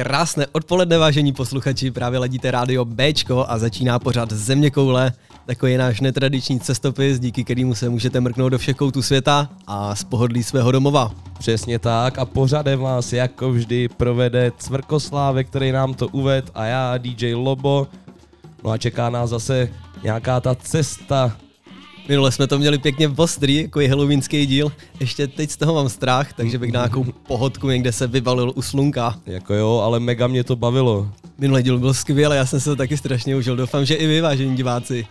Krásné odpoledne, vážení posluchači, právě ledíte rádio Bčko a začíná pořád Země koule. Takový je náš netradiční cestopis, díky kterému se můžete mrknout do všech koutů světa a z pohodlí svého domova. Přesně tak a pořadem vás jako vždy provede Cvrkoslávek, který nám to uved a já, DJ Lobo. No a čeká nás zase nějaká ta cesta Minule jsme to měli pěkně ostrý, jako je halloweenský díl. Ještě teď z toho mám strach, takže bych na nějakou pohodku někde se vybalil u slunka. Jako jo, ale mega mě to bavilo. Minulý díl byl skvělý, já jsem se to taky strašně užil. Doufám, že i vy, vážení diváci.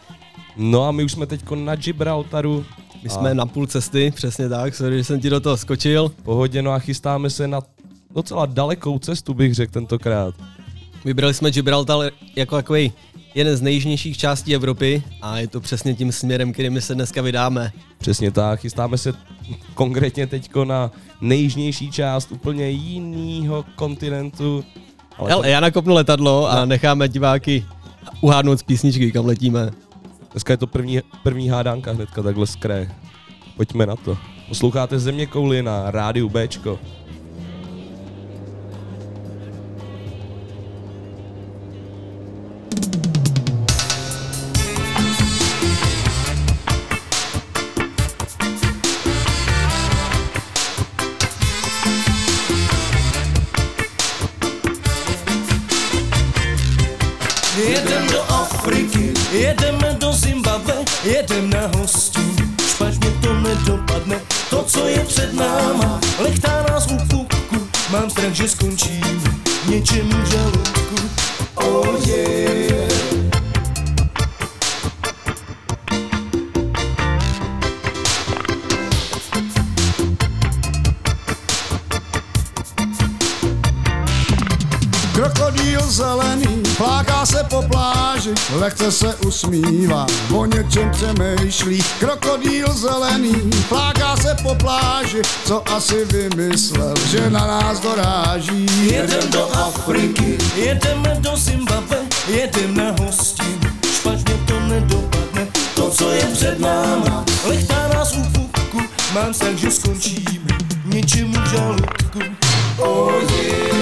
No a my už jsme teď na Gibraltaru. My a... jsme na půl cesty, přesně tak, sorry, že jsem ti do toho skočil. Pohodě, no a chystáme se na docela dalekou cestu, bych řekl tentokrát. Vybrali jsme Gibraltar jako takový jeden z nejjižnějších částí Evropy a je to přesně tím směrem, kterým se dneska vydáme. Přesně tak, chystáme se konkrétně teď na nejjižnější část úplně jiného kontinentu. Ale Hele, to... já nakopnu letadlo a necháme diváky uhádnout z písničky, kam letíme. Dneska je to první, první hádánka hnedka takhle z kraje. Pojďme na to. Posloucháte Země kouly na rádiu Bčko. Náma, lechtá nás u pupku, mám strach, že skončím něčem v žaludku. Oh yeah. Krokodýl zelený Pláká se po pláži, lehce se usmívá, o něčem přemýšlí. Krokodýl zelený, pláká se po pláži, co asi vymyslel, že na nás doráží. Jedem do Afriky, jedeme do Zimbabwe, jedem na hostin, špatně to nedopadne, to, co je před náma, lechtá nás u pupku, mám strach, že skončíme něčím v žaludku. Oh yeah.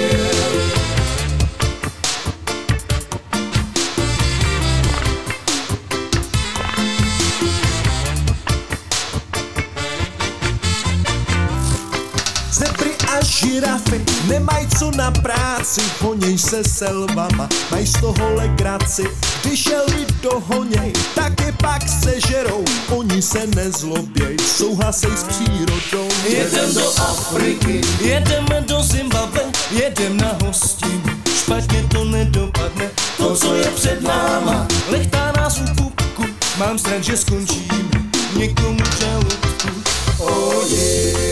Žirafy nemají co na práci, honěj se selvama, mají z toho legraci. Když jelny dohoněj, taky pak se žerou, oni se nezloběj, souhlasej s přírodou. Jedem do Afriky, jedeme do Zimbabwe, jedem na hostinu, špatně to nedopadne, to, co je před náma, lechtá nás u pupku, mám strach, že skončím někomu žaludku. Oh yeah.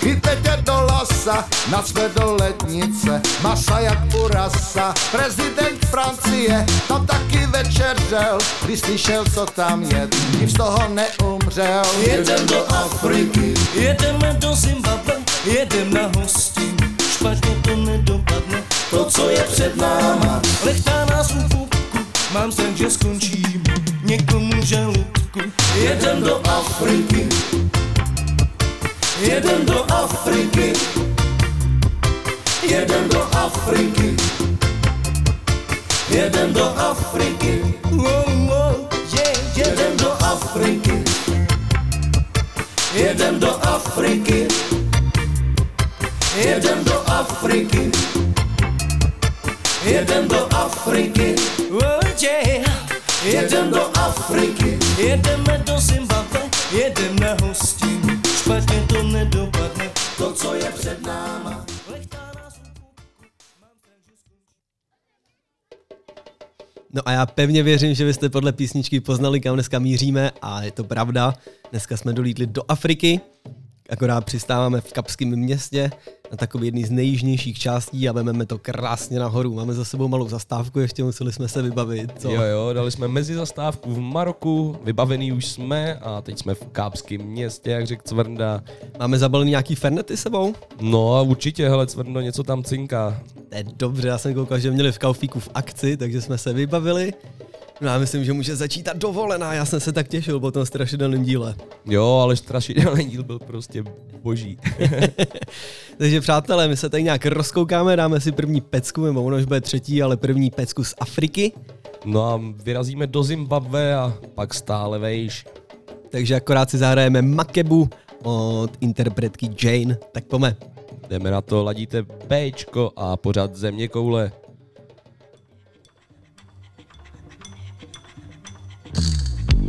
Chytete do nacme do lednice, masa jak burasa. Prezident Francie to taky večeřel, když slyšel, co tam je, nic z toho neumřel. Jedem do Afriky, jedeme do Zimbabwe, jedem na hostin, špatně to nedopadne, to, co je před náma, lechtá nás u pupku, mám strach, že skončím někomu žaludku. Jedem do Afriky, Jeden do Afriky, jeden do Afriky, jeden do Afriky, yeah, jeden do Afriky. jedem do Afriky, jedem do Afriky, jedem do Afriky, oh yeah. jedem do Afriky, jedeme do Zimbabwe, jedem na to, co je před náma. No a já pevně věřím, že vy jste podle písničky poznali, kam dneska míříme a je to pravda. Dneska jsme dolítli do Afriky, akorát přistáváme v Kapském městě na takový jedný z nejjižnějších částí a vememe to krásně nahoru. Máme za sebou malou zastávku, ještě museli jsme se vybavit. Co? Jo, jo, dali jsme mezi zastávku v Maroku, vybavený už jsme a teď jsme v Kápském městě, jak řekl Cvrnda. Máme zabalený nějaký fernety sebou? No a určitě, hele, Cvrndo, něco tam cinká. To je dobře, já jsem koukal, že měli v Kaufíku v akci, takže jsme se vybavili. No já myslím, že může začít ta dovolená, já jsem se tak těšil po tom strašidelném díle. Jo, ale strašidelný díl byl prostě boží. Takže přátelé, my se tady nějak rozkoukáme, dáme si první pecku, nebo ono už bude třetí, ale první pecku z Afriky. No a vyrazíme do Zimbabwe a pak stále vejš. Takže akorát si zahrajeme Makebu od interpretky Jane, tak pome. Jdeme na to, ladíte Bčko a pořád země koule.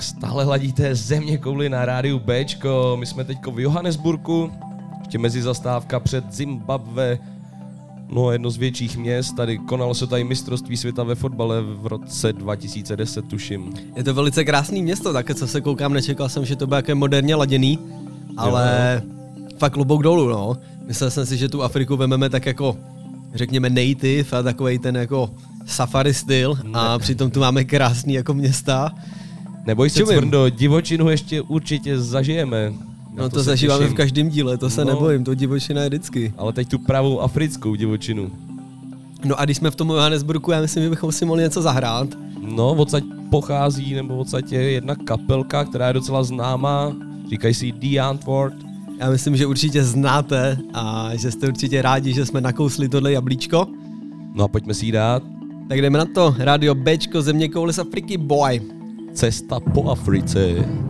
Tak stále hladíte země kouli na rádiu Bčko. My jsme teďko v Johannesburgu, ještě mezi zastávka před Zimbabwe, no jedno z větších měst. Tady konalo se tady mistrovství světa ve fotbale v roce 2010, tuším. Je to velice krásný město, také co se koukám, nečekal jsem, že to bude jaké moderně laděný, ale fakt klobouk dolů, no. Myslel jsem si, že tu Afriku vememe tak jako, řekněme, native a takový ten jako safari styl a přitom tu máme krásný jako města. Neboj se. Cvrndo, divočinu ještě určitě zažijeme. No to, se zažíváme těším. v každém díle, to se No. nebojím, to divočina je vždycky. Ale teď tu pravou africkou divočinu. No a když jsme v tom Johannesburgu, já myslím, že bychom si mohli něco zahrát. No, odsaď pochází, nebo odsaď je jedna kapelka, která je docela známá. Říkají si The Antwoord. Já myslím, že určitě znáte a že jste určitě rádi, že jsme nakousli tohle jablíčko. No a pojďme si ji dát. Tak jdeme na to. Radio Bčko, země kouli z Afriky, boy. Cesta po Africe.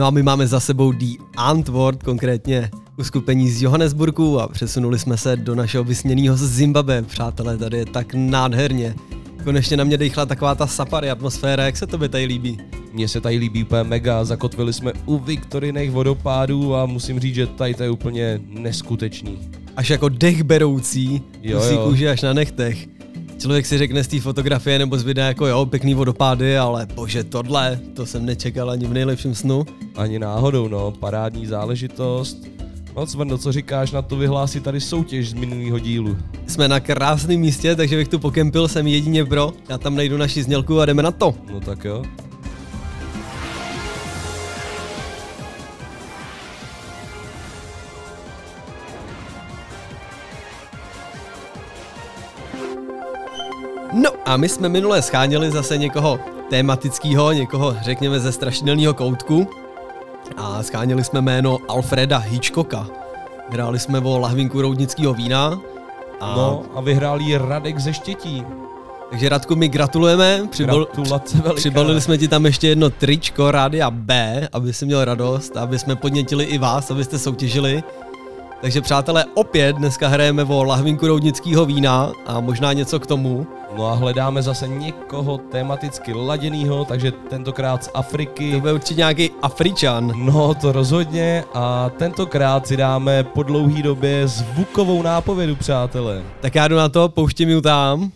No a my máme za sebou The Antwoord, konkrétně uskupení z Johannesburgu a přesunuli jsme se do našeho vysněného Zimbabwe. Přátelé, tady je tak nádherně. Konečně na mě dechla taková ta safari atmosféra, jak se tobě tady líbí? Mně se tady líbí úplně mega, zakotvili jsme u Viktoriných vodopádů a musím říct, že tady to je úplně neskutečný. Až jako dech beroucí, Jo, musí jo. kůži až na nechtech. Člověk si řekne z té fotografie nebo z videa jako jo, pěkný vodopády, ale bože tohle, to jsem nečekal ani v nejlepším snu. Ani náhodou, no, parádní záležitost. No Cvrno, co říkáš na to vyhlásit tady soutěž z minulého dílu? Jsme na krásném místě, takže bych tu pokempil, jsem jedině pro. Já tam najdu naši znělku a jdeme na to. No tak jo. No a my jsme minule scháněli zase někoho tematického, někoho řekněme ze strašidelného koutku. A scháněli jsme jméno Alfreda Hitchcocka. Hráli jsme o lahvinku roudnického vína. A No a vyhrál jí Radek ze Štětí. Takže Radku, my gratulujeme. Přibal, veliká. přibalili jsme ti tam ještě jedno tričko Rádia B, aby si měl radost, aby jsme podnětili i vás, abyste soutěžili. Takže přátelé, opět dneska hrajeme o lahvinku roudnického vína a možná něco k tomu. No a hledáme zase někoho tematicky laděnýho, takže tentokrát z Afriky. To bude určitě nějaký Afričan. No, to rozhodně a tentokrát si dáme po dlouhý době zvukovou nápovědu, přátelé. Tak já jdu na to, pouštím ji tam.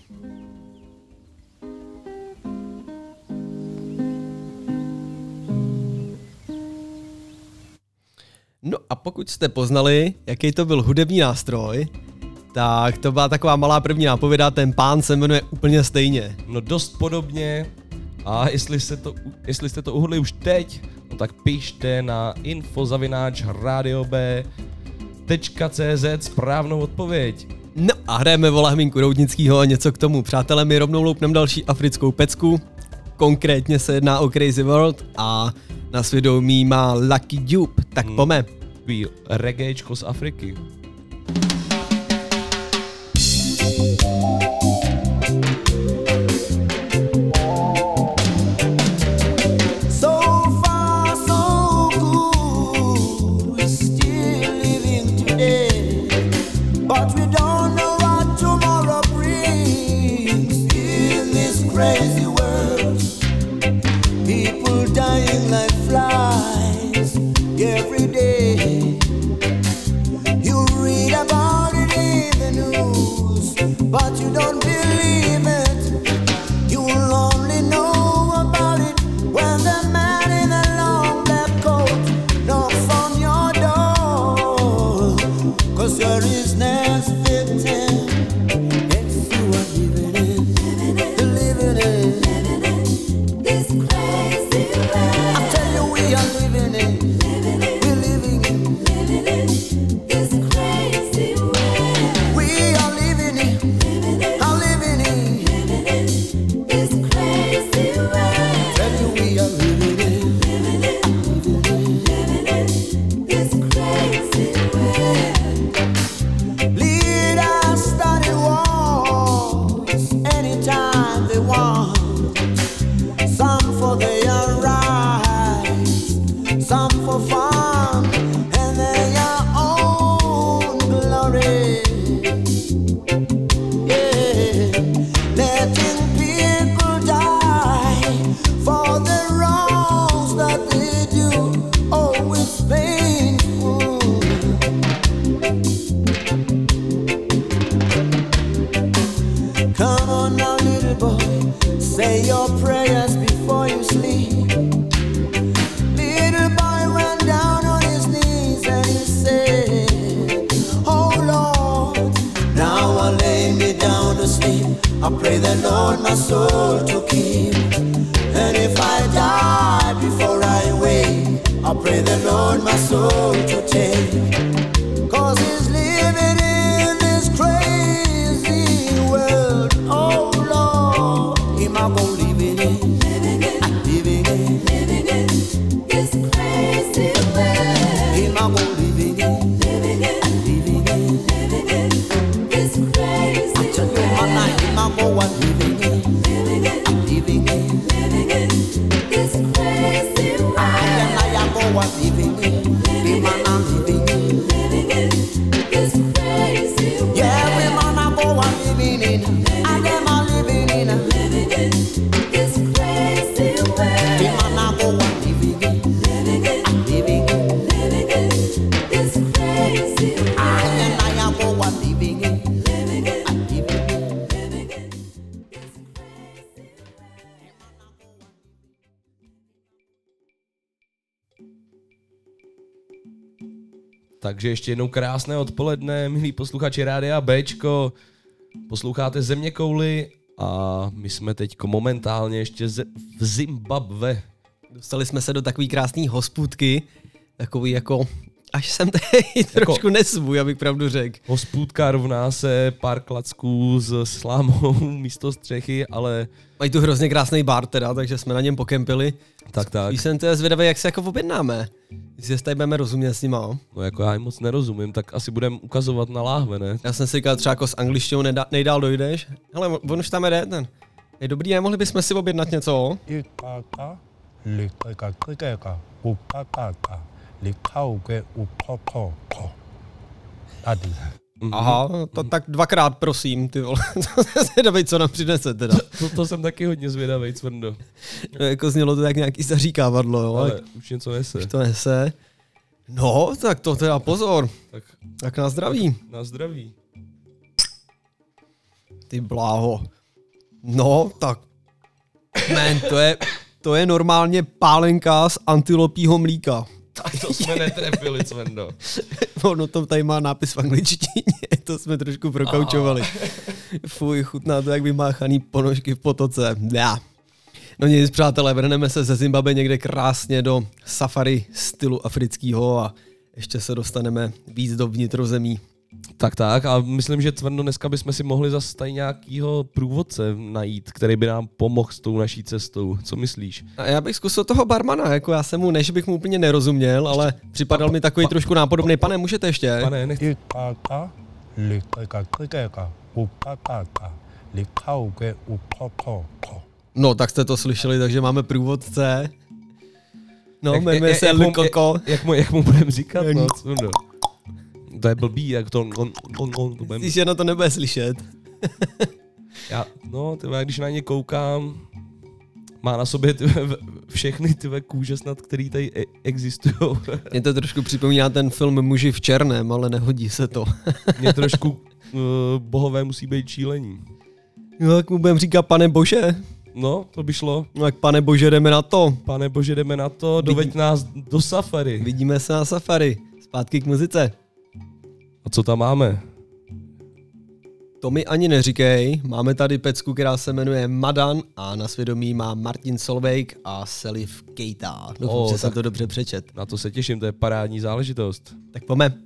No a pokud jste poznali, jaký to byl hudební nástroj, tak to byla taková malá první nápověda, ten pán se jmenuje úplně stejně. No dost podobně a jestli, se to, jestli jste to uhli už teď, no tak pište na infozavináč radiob.cz správnou odpověď. No a hrajeme o lahmínku roudnickýho a něco k tomu. Přátelé, my rovnou loupneme další africkou pecku. Konkrétně se jedná o Crazy World a na svědomí má Lucky Dube. Tak Hmm. pome. Takový reggaečko z Afriky. So Takže ještě jednou krásné odpoledne, milí posluchači Rádia Bčko. Posloucháte Země kouly a my jsme teď momentálně ještě v Zimbabwe. Dostali jsme se do takové krásné hospůdky, takový jako, až jsem tady trošku nesvůj, abych pravdu řekl. Hospůdka rovná se pár klacků s slámou místo střechy, ale Mají tu hrozně krásný bar teda, takže jsme na něm pokempili. tak tak. Když jsem teda zvědavý, jak se jako objednáme. Jestli se tady budeme rozumět s nima. No jako já jim moc nerozumím, tak asi budeme ukazovat na láhve, ne? Já jsem si říkal, třeba jako s angličtinou nejdál dojdeš. Hele, on už tam jde ten. Je dobrý, nemohli bychom si objednat něco? Likauke upopoko. Tady. Aha, to tak dvakrát prosím, ty vole. To se zvědavý, co nám přinese teda. To, to jsem taky hodně zvědavý, Cvrndo. No, jako znělo to tak nějaký zaříkávadlo, jo. Ale už něco nese. to nese. No, tak to teda pozor. Tak Tak na zdraví. na zdraví. Ty bláho. No, tak. Man, to je, to je normálně pálenka z antilopího mlíka. Tak to jsme netrefili, Cvrndo. Ono to tady má nápis v angličtině, to jsme trošku prokaučovali. Fuj, chutná to jak vymáchaný ponožky v potoce. Já. No nic, přátelé, vrhneme se ze Zimbabwe někde krásně do safari stylu afrického a ještě se dostaneme víc do vnitrozemí. Tak tak a myslím, že Cvrndo dneska bychom si mohli zase tady nějakýho průvodce najít, který by nám pomohl s tou naší cestou. Co myslíš? A já bych zkusil toho barmana, jako já jsem mu, než bych mu úplně nerozuměl, ale připadal mi takový trošku nápodobný. Pane, můžete ještě? Pane, nech... ikaka likekakikeka ukakaka likauke upopoko. No, tak jste to slyšeli, takže máme průvodce. No, Jak- jmenuje se jak. Jak mu, jak mu budeme říkat? No, Cvrndo. To je blbý, jak to... On, on, on, on, Myslíš, že na to nebude slyšet? já, no, tyhle, když na ně koukám, má na sobě tyhle, všechny ty kůže snad, který tady e- existují. Mě to trošku připomíná ten film Muži v černém, ale nehodí se to. Mě trošku uh, bohové musí být čílení. No, jak mu budeme říkat, pane bože? No, to by šlo. No, jak pane bože, jdeme na to. Pane bože, jdeme na to, doveď nás do safari. Vidíme se na safari. Zpátky k muzice. A co tam máme? To mi ani neříkej. Máme tady pecku, která se jmenuje Madan a na svědomí má Martin Solveig a Selif Keita. Doufám, O, že jsem to dobře přečet. Na to se těším, to je parádní záležitost. Tak pojďme.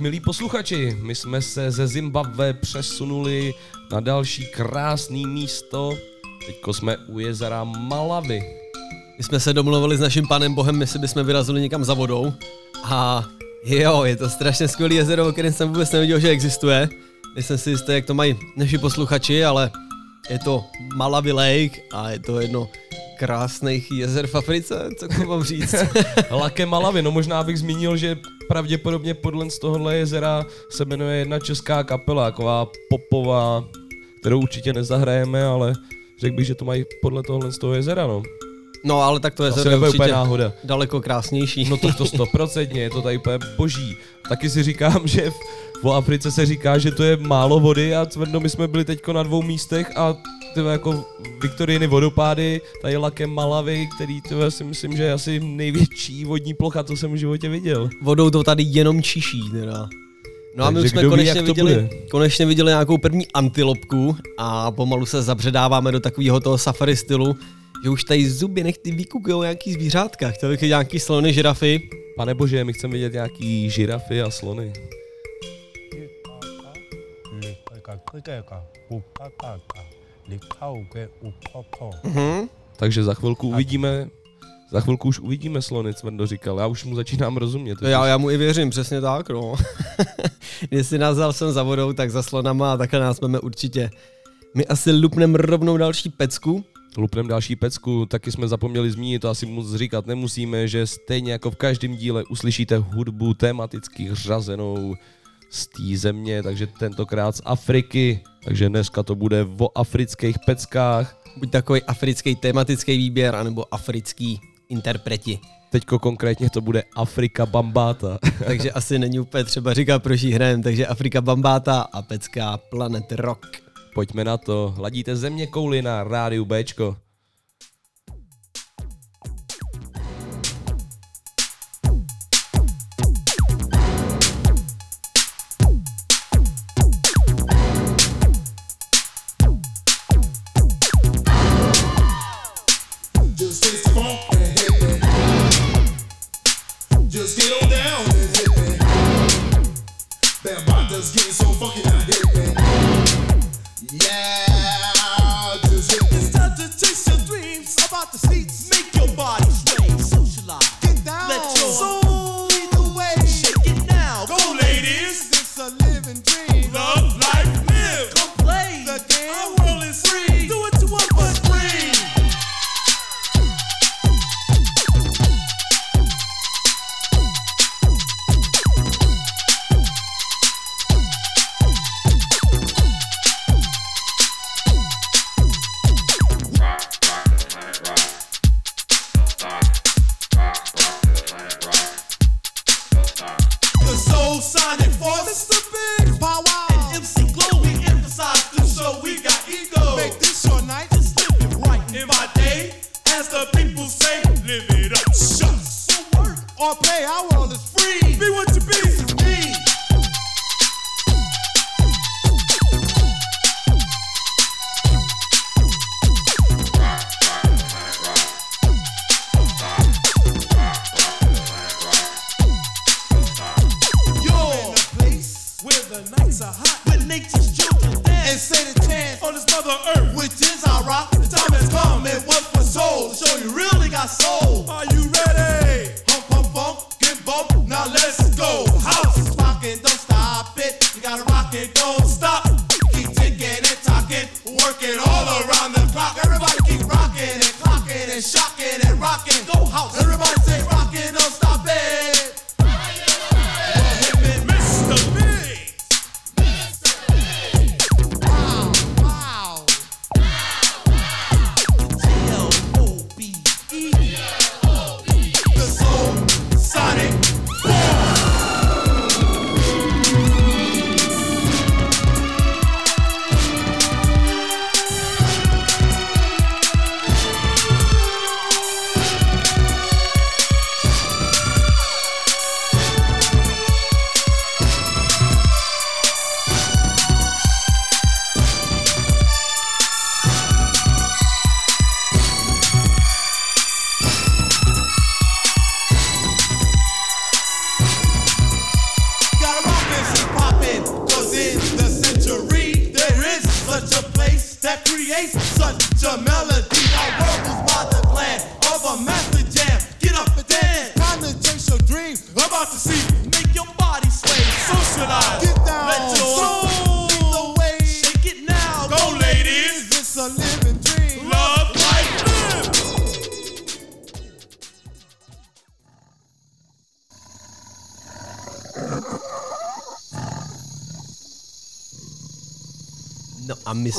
Milí posluchači, my jsme se ze Zimbabwe přesunuli na další krásný místo. Teďko jsme u jezera Malavy. My jsme se domluvili s naším panem Bohem, jestli bychom vyrazili někam za vodou. A jo, je to strašně skvělý jezero, o kterém jsem vůbec nevěděl, že existuje. Nejsem si jistý, jak to mají naši posluchači, ale je to Malawi Lake a je to jedno krásných jezer v Africe, co k mám říct. Lake Malavy, no možná bych zmínil, že pravděpodobně podle z tohohle jezera se jmenuje jedna česká kapela, taková popová, kterou určitě nezahrajeme, ale řekl bych, že to mají podle tohle z toho jezera, no. No ale tak to jezero je úplně určitě náhoda. daleko krásnější. No to, to stoprocentně, je to tady úplně boží. Taky si říkám, že v, v Africe se říká, že to je málo vody a Cvrno, my jsme byli teďko na dvou místech a tyhle jako Viktoriny vodopády, tady lakem Malavy, který tyhle si myslím, že je asi největší vodní plocha, co jsem v životě viděl. Vodou to tady jenom čiší, teda. No a my už jsme ví, konečně to viděli, bude. konečně viděli nějakou první antilopku a pomalu se zabředáváme do takového toho safari stylu, že už tady zuby nechty vykukují nějaký zvířátka. Chtěl bych vidět nějaký slony, žirafy. Pane bože, my chceme vidět nějaký žirafy a slony. uqhoqhoqo Mhm. Takže za chvilku uvidíme, za chvilku už uvidíme slony, Cvrndo říkal. Já už mu začínám rozumět. Já, já mu i věřím, přesně tak, no. Jestli nás vzal jsem za vodou, tak za slonama a takhle nás máme určitě. My asi lupneme rovnou další pecku. Lupnem další pecku, taky jsme zapomněli zmínit, to asi moc říkat nemusíme, že stejně jako v každém díle uslyšíte hudbu tematicky řazenou z té země, takže tentokrát z Afriky, takže dneska to bude o afrických peckách. Buď takový africký tematický výběr, anebo africký interpreti. Teďko konkrétně to bude Afrika Bambata. takže asi není úplně třeba říkat, proč hrajem. Takže Afrika Bambáta a pecka Planet Rock. Pojďme na to, ladíte země kouli na rádiu Bčko. The seats.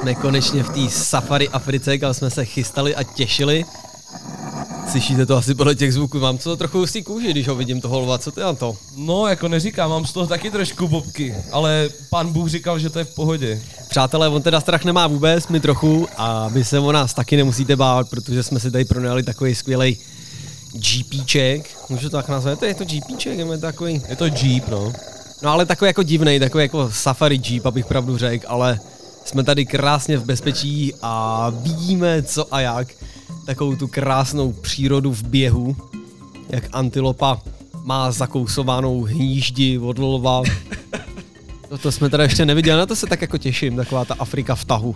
Jsme konečně v té safari Africe, kam jsme se chystali a těšili. Slyšíte to asi podle těch zvuků, mám co trochu hustý kůži, když ho vidím toho lva, co ty na to? No, jako neříkám, mám z toho taky trošku bobky, ale pan Bůh říkal, že to je v pohodě. Přátelé, on teda strach nemá vůbec, my trochu a vy se o nás taky nemusíte bát, protože jsme si tady pronajali takový skvělý GPček, můžu to tak nazvat, to je to GPček, je to takový, Je to Jeep, no. no ale takový jako divný, takový jako safari Jeep, abych pravdu řekl, ale jsme tady krásně v bezpečí a vidíme co a jak, takovou tu krásnou přírodu v běhu, jak antilopa má zakousovanou hníždi od lva. To jsme teda ještě neviděli, na to se tak jako těším, taková ta Afrika v tahu.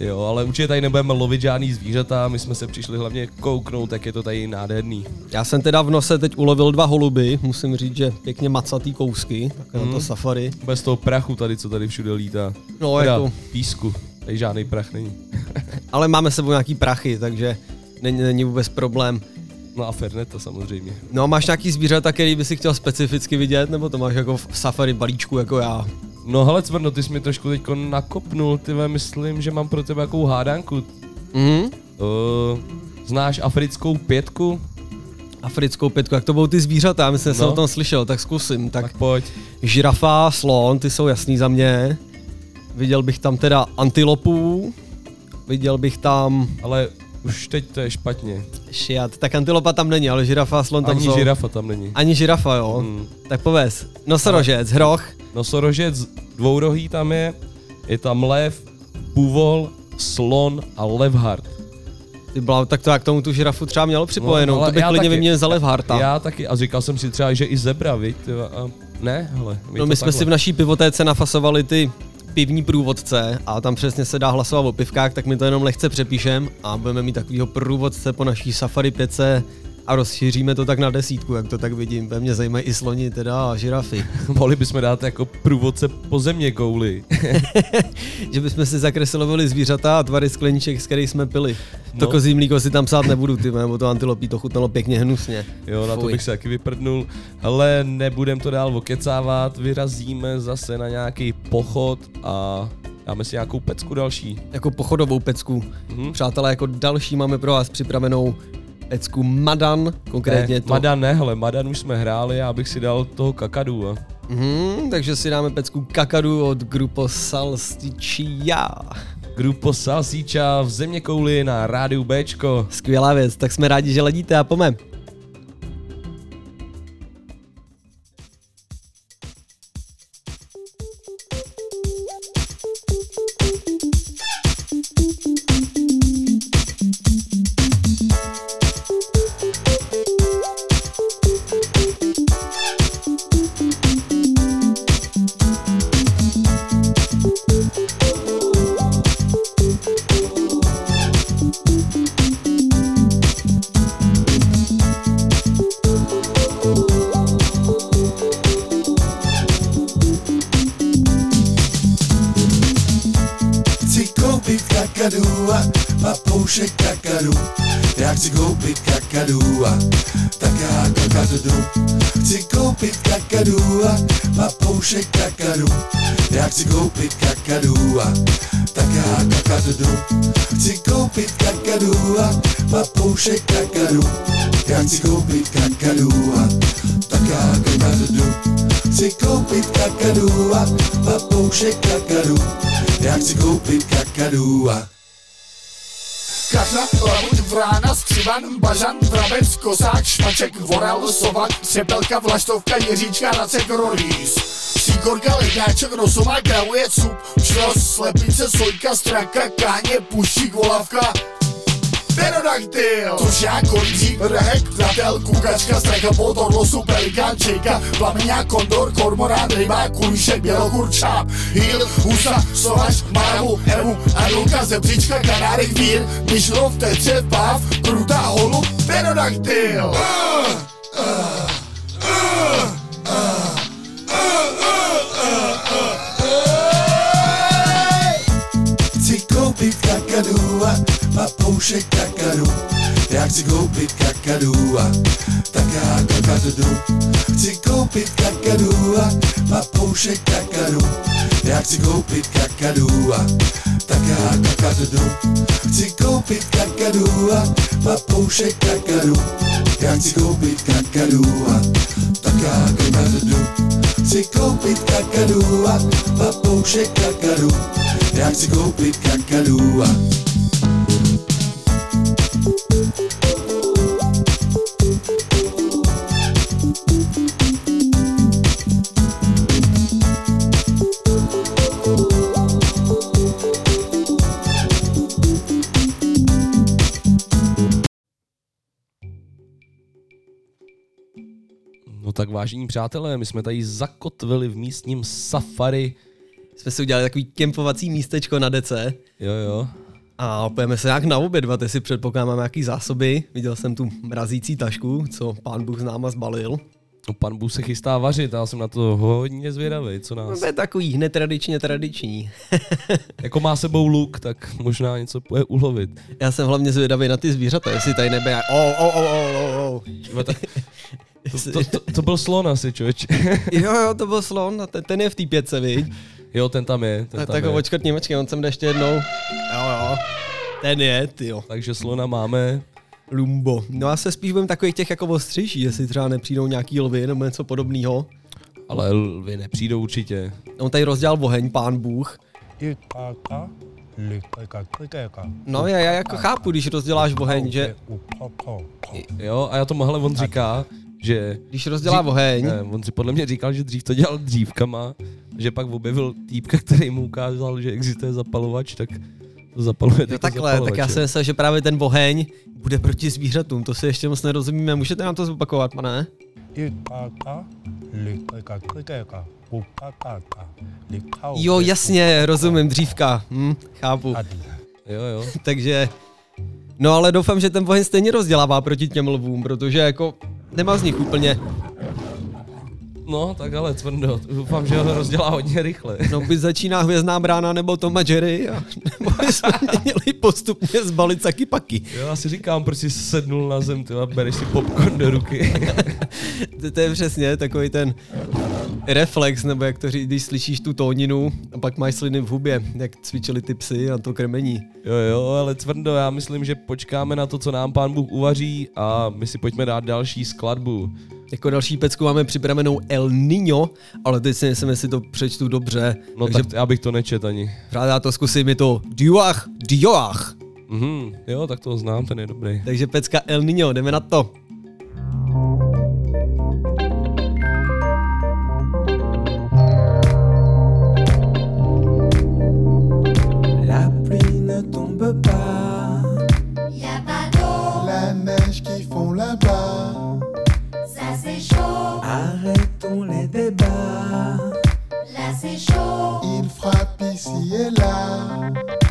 Jo, ale určitě tady nebudeme lovit žádný zvířata, my jsme se přišli hlavně kouknout, jak je to tady nádherný. Já jsem teda v nose teď ulovil dva holuby, musím říct, že pěkně macatý kousky, tak na to safari. Bez toho prachu tady, co tady všude lítá. No, Teda jako- písku, tady žádný prach není. Ale máme s sebou nějaký prachy, takže není, není vůbec problém. No a Ferneta samozřejmě. No a máš nějaký zvířata, který by si chtěl specificky vidět, nebo to máš jako v safari balíčku jako já? No hele Cvrno, ty jsi mi trošku teďko nakopnul, ty myslím, že mám pro tebe jakou hádanku. Mhm. Uh, znáš africkou pětku? Africkou pětku, jak to budou ty zvířata, myslím, že jsem No. o tom slyšel, tak zkusím. Tak Tak pojď. žirafa, slon, ty jsou jasný za mě. Viděl bych tam teda antilopu, viděl bych tam Ale už teď to je špatně. šiat, tak antilopa tam není, ale žirafa a slon tam Ani jsou. žirafa tam není. Ani žirafa, jo. Hmm. Tak pověz. Nosorožec, hroch, Nosorožec dvourohý tam je, je tam lev, půvol, slon a levhart. ty byla, tak to jak tomu tu žirafu třeba mělo připojenou, No, ale to bych klidně vyměnil za levharta. Já taky, a říkal jsem si třeba, že i zebra, viď? A ne, hele. No my jsme si v naší pivotéce nafasovali ty pivní průvodce a tam přesně se dá hlasovat o pivkách, tak my to jenom lehce přepíšem a budeme mít takovýho průvodce po naší safari pěce a rozšíříme to tak na desítku, jak to tak vidím. Ve mě zajímají i sloni teda a žirafy. Mohli bychom dát jako průvodce po země kouli. že bychom si zakreslovali zvířata a tvary skleníček, z kterých jsme pili. To No. kozí mlíko si tam psát nebudu, ty, nebo to antilopí, to chutnalo pěkně hnusně. Jo, na to Fuj. bych se taky vyprdnul. Ale nebudem to dál okecávat, vyrazíme zase na nějaký pochod a dáme si nějakou pecku další. Jako pochodovou pecku. Mhm. Přátelé, jako další máme pro vás připravenou pecku Madan, konkrétně ne, to. Madan ne, hele, Madan už jsme hráli, já bych si dal toho kakadu. A... Mhm, takže si dáme pecku Kakadu od Grupo Salsicia. Grupo Salsíča v země kouli na rádiu Bčko. Skvělá věc, tak jsme rádi, že ledíte a pome. Papoušek kakadu. Já chci koupit kakadu a tak já kakadu. Chci koupit kakadu a papoušek kakadu. Já chci koupit kakadu a Kašra, labuť, vrána, skřivan, bažan, vrabec, kosák, šmaček, vorel, sova, třepelka, vlaštovka, jeříčka, racek, rolís. Síkorka, ledňáček, rosoma, gravuje cup, čros, slepice, sojka, straka, káně, puštík, volavka, Pterodaktyl, tušák, kolízí, rehek, pratel, kukačka, straka, potor, losu, pelikán, čejka, plameňák, kondor, kormorán, ryba, kulíšek, bělokurčáp, hýl, husa, sovač, maravu, evu, anulka, zebříčka, kanárik, vír, myšlov, teče, páv, pruta, holub, pterodaktyl. Chci papoušek kakadu. Já chci koupit kakadu a tak já kakadu. Chci koupit kakadu a papoušek kakadu. Já chci koupit kakadu a taká kakadu. Chci koupit kakadu a papoušek kakadu. Já chci koupit kakadu a taká kakadu. Chci koupit kakadu a papoušek kakadu. Já chci koupit kakadu a tak vážení přátelé, my jsme tady zakotvili v místním safari. Jsme si udělali takový kempovací místečko na dece Jo, jo. A pojeme se nějak naobědvat, jestli předpokládám mám nějaký zásoby. Viděl jsem tu mrazící tašku, co pán Bůh z náma zbalil. No, pan Bůh se chystá vařit já jsem na to hodně zvědavý, co nás... To je takový netradičně tradiční. Jako má sebou luk, tak možná něco bude ulovit. Já jsem hlavně zvědavý na ty zvířata, jestli tady nebude... O, o, o, o, o, o. Tyba, tak- To, to, to, to byl slon asi, člověč. Jo, jo, to byl slon, a ten, ten je v té pětce, viď? Jo, ten tam je. Ten Tak, tam tak je. ho očkrtni, počkej, on sem jde ještě jednou. Jo, jo. Ten je, ty jo. Takže slona máme. Lumbo. No já se spíš bojím takových těch jako ostřejší, jestli třeba nepřijdou nějaký lvy nebo něco podobného. Ale lvy nepřijdou určitě. On tady rozdělal oheň, pán Bůh. No já, já jako chápu, když rozděláš oheň, že. Jo, a já to hele, on říká, že... když rozdělá oheň, Ne, on si podle mě říkal, že dřív to dělal dřívkama, že pak objevil týpka, který mu ukázal, že existuje zapalovač, tak to zapaluje jo, jako takhle, tak já jsem myslel, že právě ten oheň bude proti zvířatům, to si ještě moc nerozumíme, můžete nám to zopakovat, pane? Jo, jasně, rozumím, dřívka, hm, chápu. Jo, jo. Takže, no ale doufám, že ten oheň stejně rozdělává proti těm lvům, protože jako nemá z nich úplně, No, tak ale cvrndo, doufám, že ho rozdělá hodně rychle. no by začíná hvězdná brána nebo Tom a Jerry, a, nebo bychom měli postupně zbalit saky paky. Jo, já si říkám, proč jsi sednul na zem, ty a bereš si popcorn do ruky. To, to je přesně takový ten reflex, nebo jak to říct, když slyšíš tu tóninu a pak máš sliny v hubě, jak cvičili ty psy a to krmení. Jo, jo, ale cvrndo, já myslím, že počkáme na to, co nám pán Bůh uvaří a my si pojďme dát další skladbu. Jako další pecku máme připravenou El Niño, ale teď si myslím, jestli to přečtu dobře. No takže tak já bych to nečet ani. já to zkusím, je to Dioach, Dioach. Mhm, jo, tak to znám, ten je dobrý. Takže pecka El Niño, jdeme na to. Ici et là.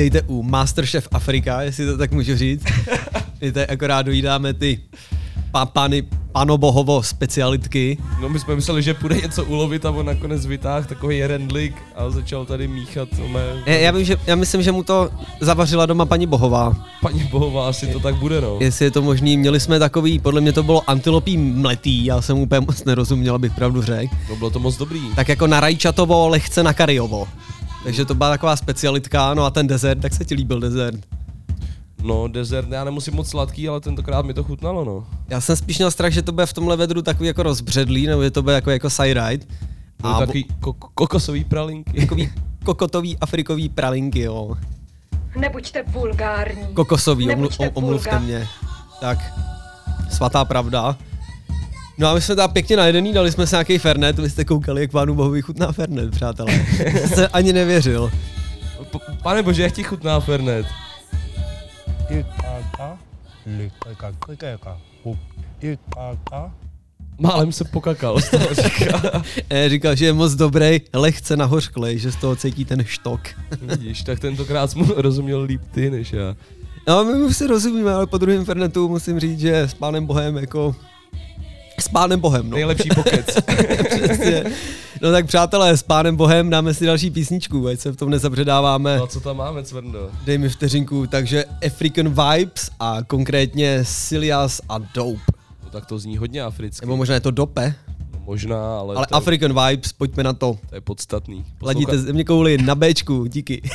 Vítejte u Masterchef Afrika, jestli to tak můžu říct. My tady akorát dojídáme ty pa, pany, panobohovo specialitky. No my jsme mysleli, že půjde něco ulovit a on nakonec vytáhl takový rendlik a začal tady míchat mé... Já, já, vím, že, já myslím, že mu to zavařila doma paní Bohová. Paní Bohová, asi to tak bude, no. Jestli je to možný, měli jsme takový, podle mě to bylo antilopí mletý, já jsem úplně moc nerozuměl, abych pravdu řekl. No bylo to moc dobrý. Tak jako na rajčatovo, lehce na kariovo. Takže to byla taková specialitka, no a ten dezert, tak se ti líbil dezert. No, dezert, já nemusím moc sladký, ale tentokrát mi to chutnalo, no. Já jsem spíš měl strach, že to bude v tomhle vedru takový jako rozbředlý, nebo že to bude jako, jako side-ride. A takový ko- kokosový pralinky. takový kokotový afrikový pralinky, jo. Nebuďte vulgární. Kokosový, omlu, omluvte vulgár. mě. Tak, svatá pravda. No a my jsme tam pěkně najedený, dali jsme si nějaký fernet, vy jste koukali, jak pánu bohu chutná fernet, přátelé. Jste ani nevěřil. P- Pane bože, jak ti chutná Fernet? Málem se pokakal, z toho říká. E, říkal, že je moc dobrý, lehce nahořklej, že z toho cítí ten štok. Vidíš, tak tentokrát jsi mu rozuměl líp ty než já. No, my už si rozumíme, ale po druhém fernetu musím říct, že s pánem bohem jako... S pánem bohem, no. Nejlepší pokec. Přesně. No tak přátelé, s pánem bohem dáme si další písničku, ať se v tom nezabředáváme. No a co tam máme, Cvrndo? Dej mi vteřinku, takže African Vibes a konkrétně Silias a Dope. No tak to zní hodně africky. Nebo možná je to Dope, No, možná, ale, ale to, African Vibes, pojďme na to. to je podstatný. Ladíte země kouli na Bčku, díky.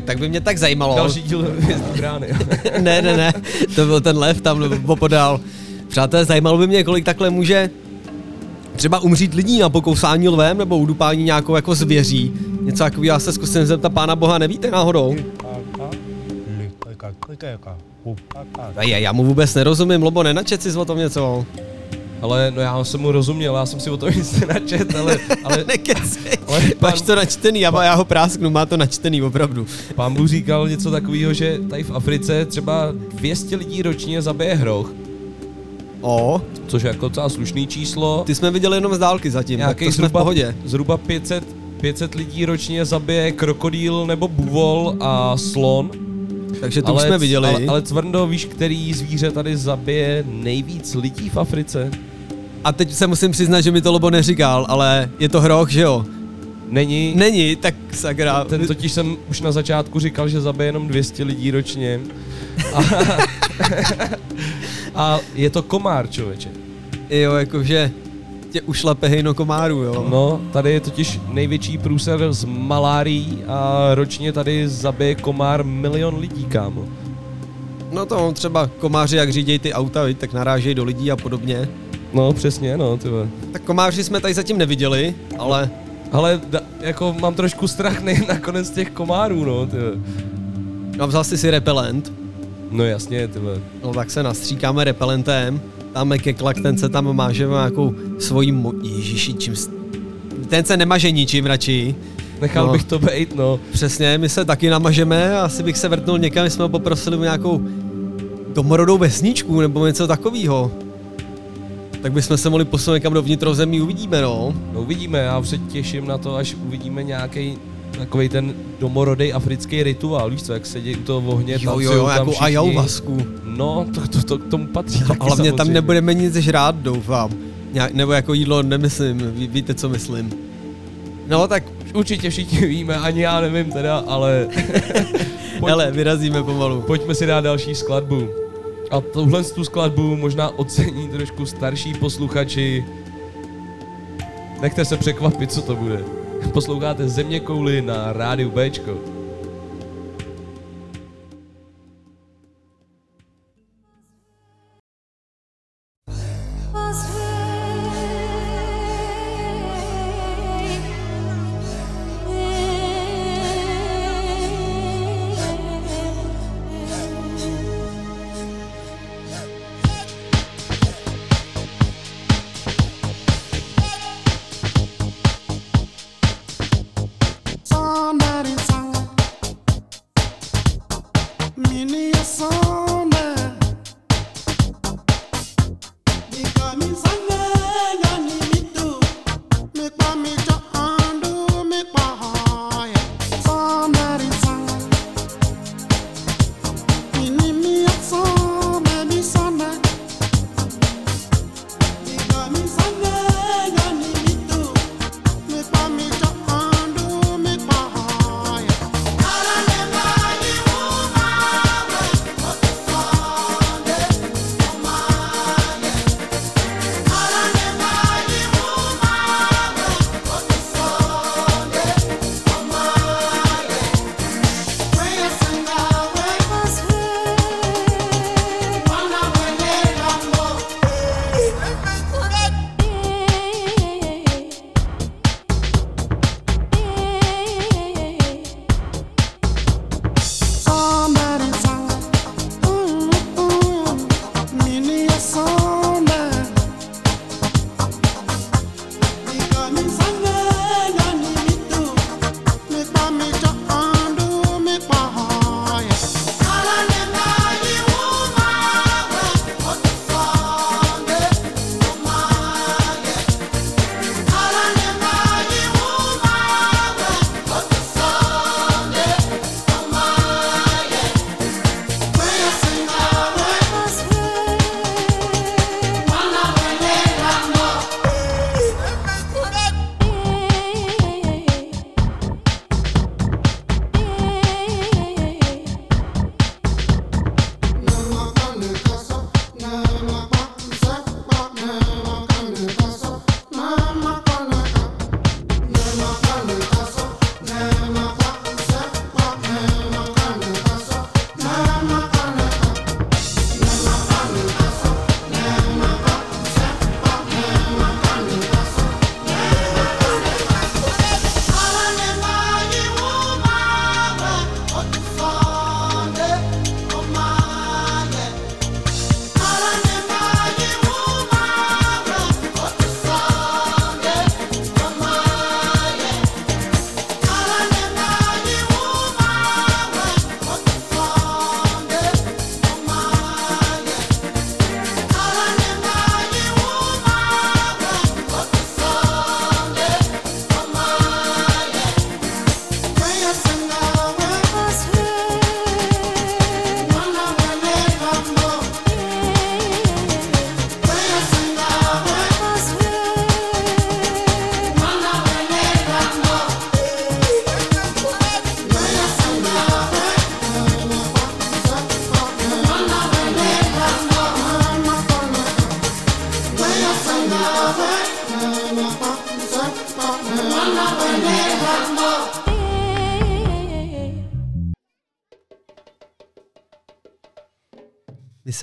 tak, tak by mě tak zajímalo. Další díl brány. ne, ne, ne, to byl ten lev tam popodál. Přátelé, zajímalo by mě, kolik takhle může třeba umřít lidí na pokousání lvem nebo udupání nějakou jako zvěří. Něco takového, já se zkusím zeptat pána boha, nevíte náhodou? A je, já mu vůbec nerozumím, Lobo, nenačet si o tom něco. Ale no já jsem mu rozuměl, já jsem si o tom nic nenačet, ale, ale, ale Máš to načtený, já, já ho prásknu, má to načtený, opravdu. pán Bůh říkal něco takového, že tady v Africe třeba 200 lidí ročně zabije hroch, O, což je jako docela slušný číslo. ty jsme viděli jenom z dálky zatím, tak to jsme v zhruba, pohodě. zhruba 500, 500 lidí ročně zabije krokodýl nebo buvol a slon. Takže to už jsme viděli. Ale, ale Cvrndo, víš, který zvíře tady zabije nejvíc lidí v Africe? A teď se musím přiznat, že mi to Lobo neříkal, ale je to hroch, že jo? Není. Není, tak sakra. Ten totiž jsem už na začátku říkal, že zabije jenom 200 lidí ročně. A, a je to komár, člověče. Jo, jakože tě ušlape hejno komáru, jo. No, tady je totiž největší průser z malárií a ročně tady zabije komár milion lidí, kámo. No to třeba komáři, jak řídějí ty auta, tak narážejí do lidí a podobně. No, přesně, no, ty. Tak komáři jsme tady zatím neviděli, ale Ale da, jako mám trošku strach nej, nakonec těch komárů, no, ty no, vzal jsi si repelent, No jasně, ty no tak se nastříkáme repelentem, dáme keklak, ten se tam máže nějakou svojí mo- Ježiši, čím. Ten se nemaže ničím radši. Nechal No. bych to bejt, no. Přesně, my se taky namažeme a asi bych se vrtnul někam, my jsme ho poprosili o nějakou domorodou vesničku nebo něco takového. Tak bychom se mohli posunout někam do vnitrozemí, uvidíme no. No uvidíme, já se těším na to, až uvidíme nějaký takový ten domorodý africký rituál, víš co, jak sedí u toho ohně, Jo, jo, jo, jako ayahuasku. No, to, to, to, k tomu patří A taky hlavně tam nebudeme nic žrát, doufám. Nějak, nebo jako jídlo nemyslím, ví, víte, co myslím. No tak, Určitě všichni víme, ani já nevím teda, ale Pojď. hele, vyrazíme pomalu. pojďme si dát další skladbu. A tuhle tu skladbu možná ocení trošku starší posluchači. Nechte se překvapit, co to bude. Posloucháte Země kouly na rádiu Bčko.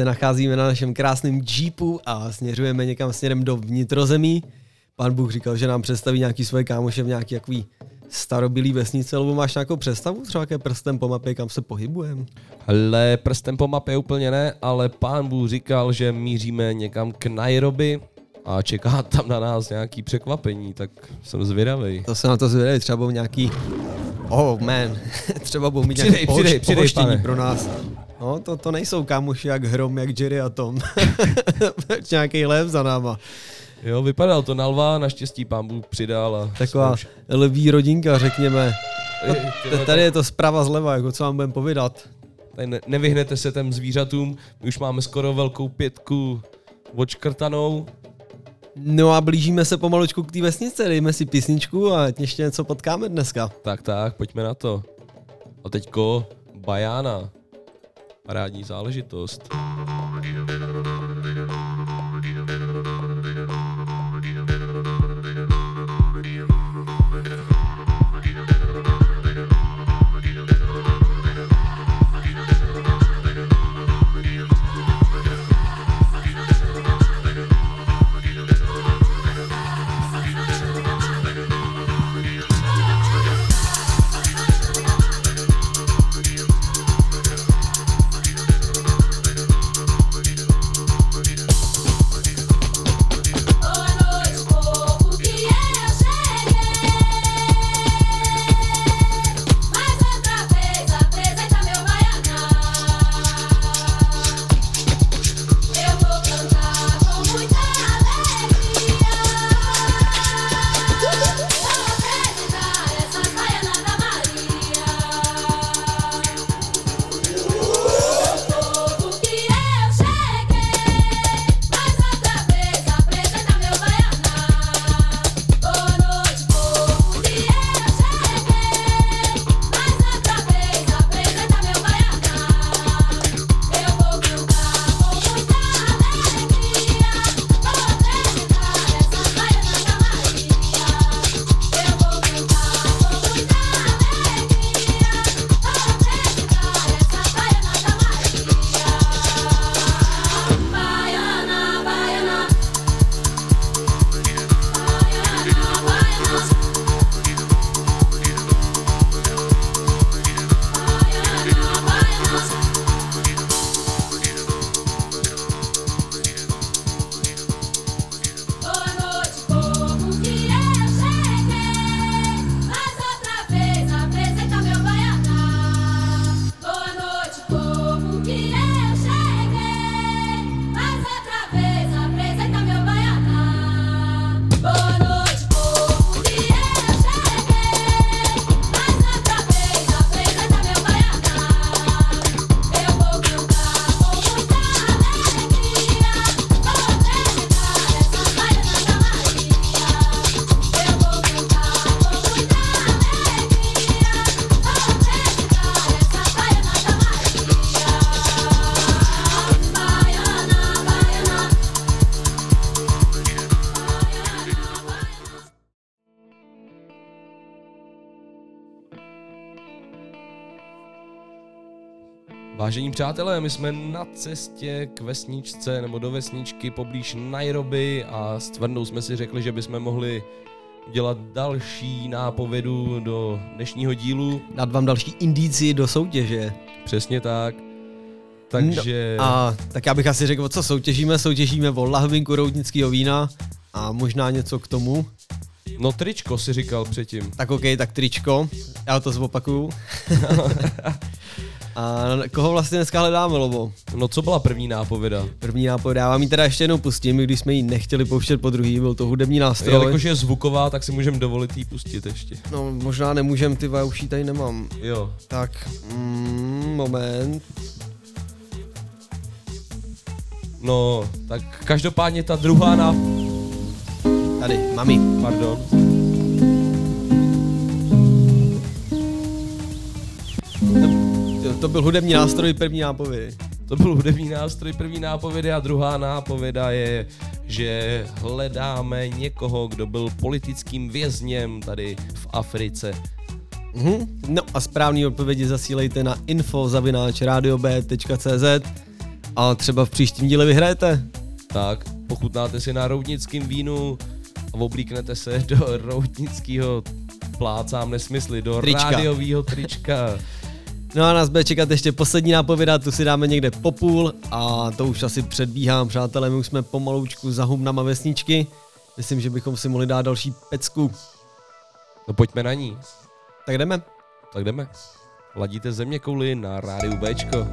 Se nacházíme na našem krásném jeepu a směřujeme někam směrem do vnitrozemí. Pan Bůh říkal, že nám představí nějaký svoje kámoše v nějaký jaký starobilý vesnice, nebo máš nějakou představu, třeba jaké prstem po mapě, kam se pohybujeme? Ale prstem po mapě úplně ne, ale pán Bůh říkal, že míříme někam k Nairobi a čeká tam na nás nějaký překvapení, tak jsem zvědavý. To se na to zvědají, třeba budou nějaký... Oh man, třeba budou mít Přidej, nějaké přidej, pane. pro nás. No, to, to nejsou kámoši jak Hrom, jak Jerry a Tom. Nějaký lev za náma. Jo, vypadal to na lva, naštěstí pán Bůh přidal a... Taková lví rodinka, řekněme. No, tady je to zprava zleva, jako co vám budeme povídat. Tady ne, nevyhnete se těm zvířatům, my už máme skoro velkou pětku odškrtanou. No a blížíme se pomaličku k té vesnice, dejme si písničku a ještě něco potkáme dneska. Tak, tak, pojďme na to. A teďko Bajána. Parádní záležitost. Vážení přátelé, my jsme na cestě k vesničce nebo do vesničky poblíž Nairobi a s Tvrdou jsme si řekli, že bychom mohli dělat další nápovědu do dnešního dílu. Dát vám další indici do soutěže. Přesně tak. Takže... No, a tak já bych asi řekl, o co soutěžíme. Soutěžíme o lahvinku roudnického vína a možná něco k tomu. No tričko si říkal předtím. Tak OK, tak tričko. Já to zopakuju. a koho vlastně dneska hledáme, Lobo? No co byla první nápověda? První nápověda, já vám ji teda ještě jednou pustím, když jsme ji nechtěli pouštět po druhý, byl to hudební nástroj. Jelikož je zvuková, tak si můžeme dovolit jí pustit ještě. No možná nemůžem, ty už ji tady nemám. Jo. Tak, mm, moment. No, tak každopádně ta druhá ná... Tady, mami. Pardon. To, byl hudební nástroj první nápovědy. To byl hudební nástroj, první nápověda a druhá nápověda je, že hledáme někoho, kdo byl politickým vězněm tady v Africe. Mhm. No a správný odpovědi zasílejte na info.radiob.cz a třeba v příštím díle vyhrajete. Tak, pochutnáte si na roudnickým vínu a oblíknete se do roudnického plácám nesmysly, do Trička. rádiového trička. No a nás bude čekat ještě poslední nápověda, tu si dáme někde po půl a to už asi předbíhám, přátelé, my už jsme pomaloučku za hubnama vesničky. Myslím, že bychom si mohli dát další pecku. No pojďme na ní. Tak jdeme. Tak jdeme. Ladíte země kouli na rádiu Bčko.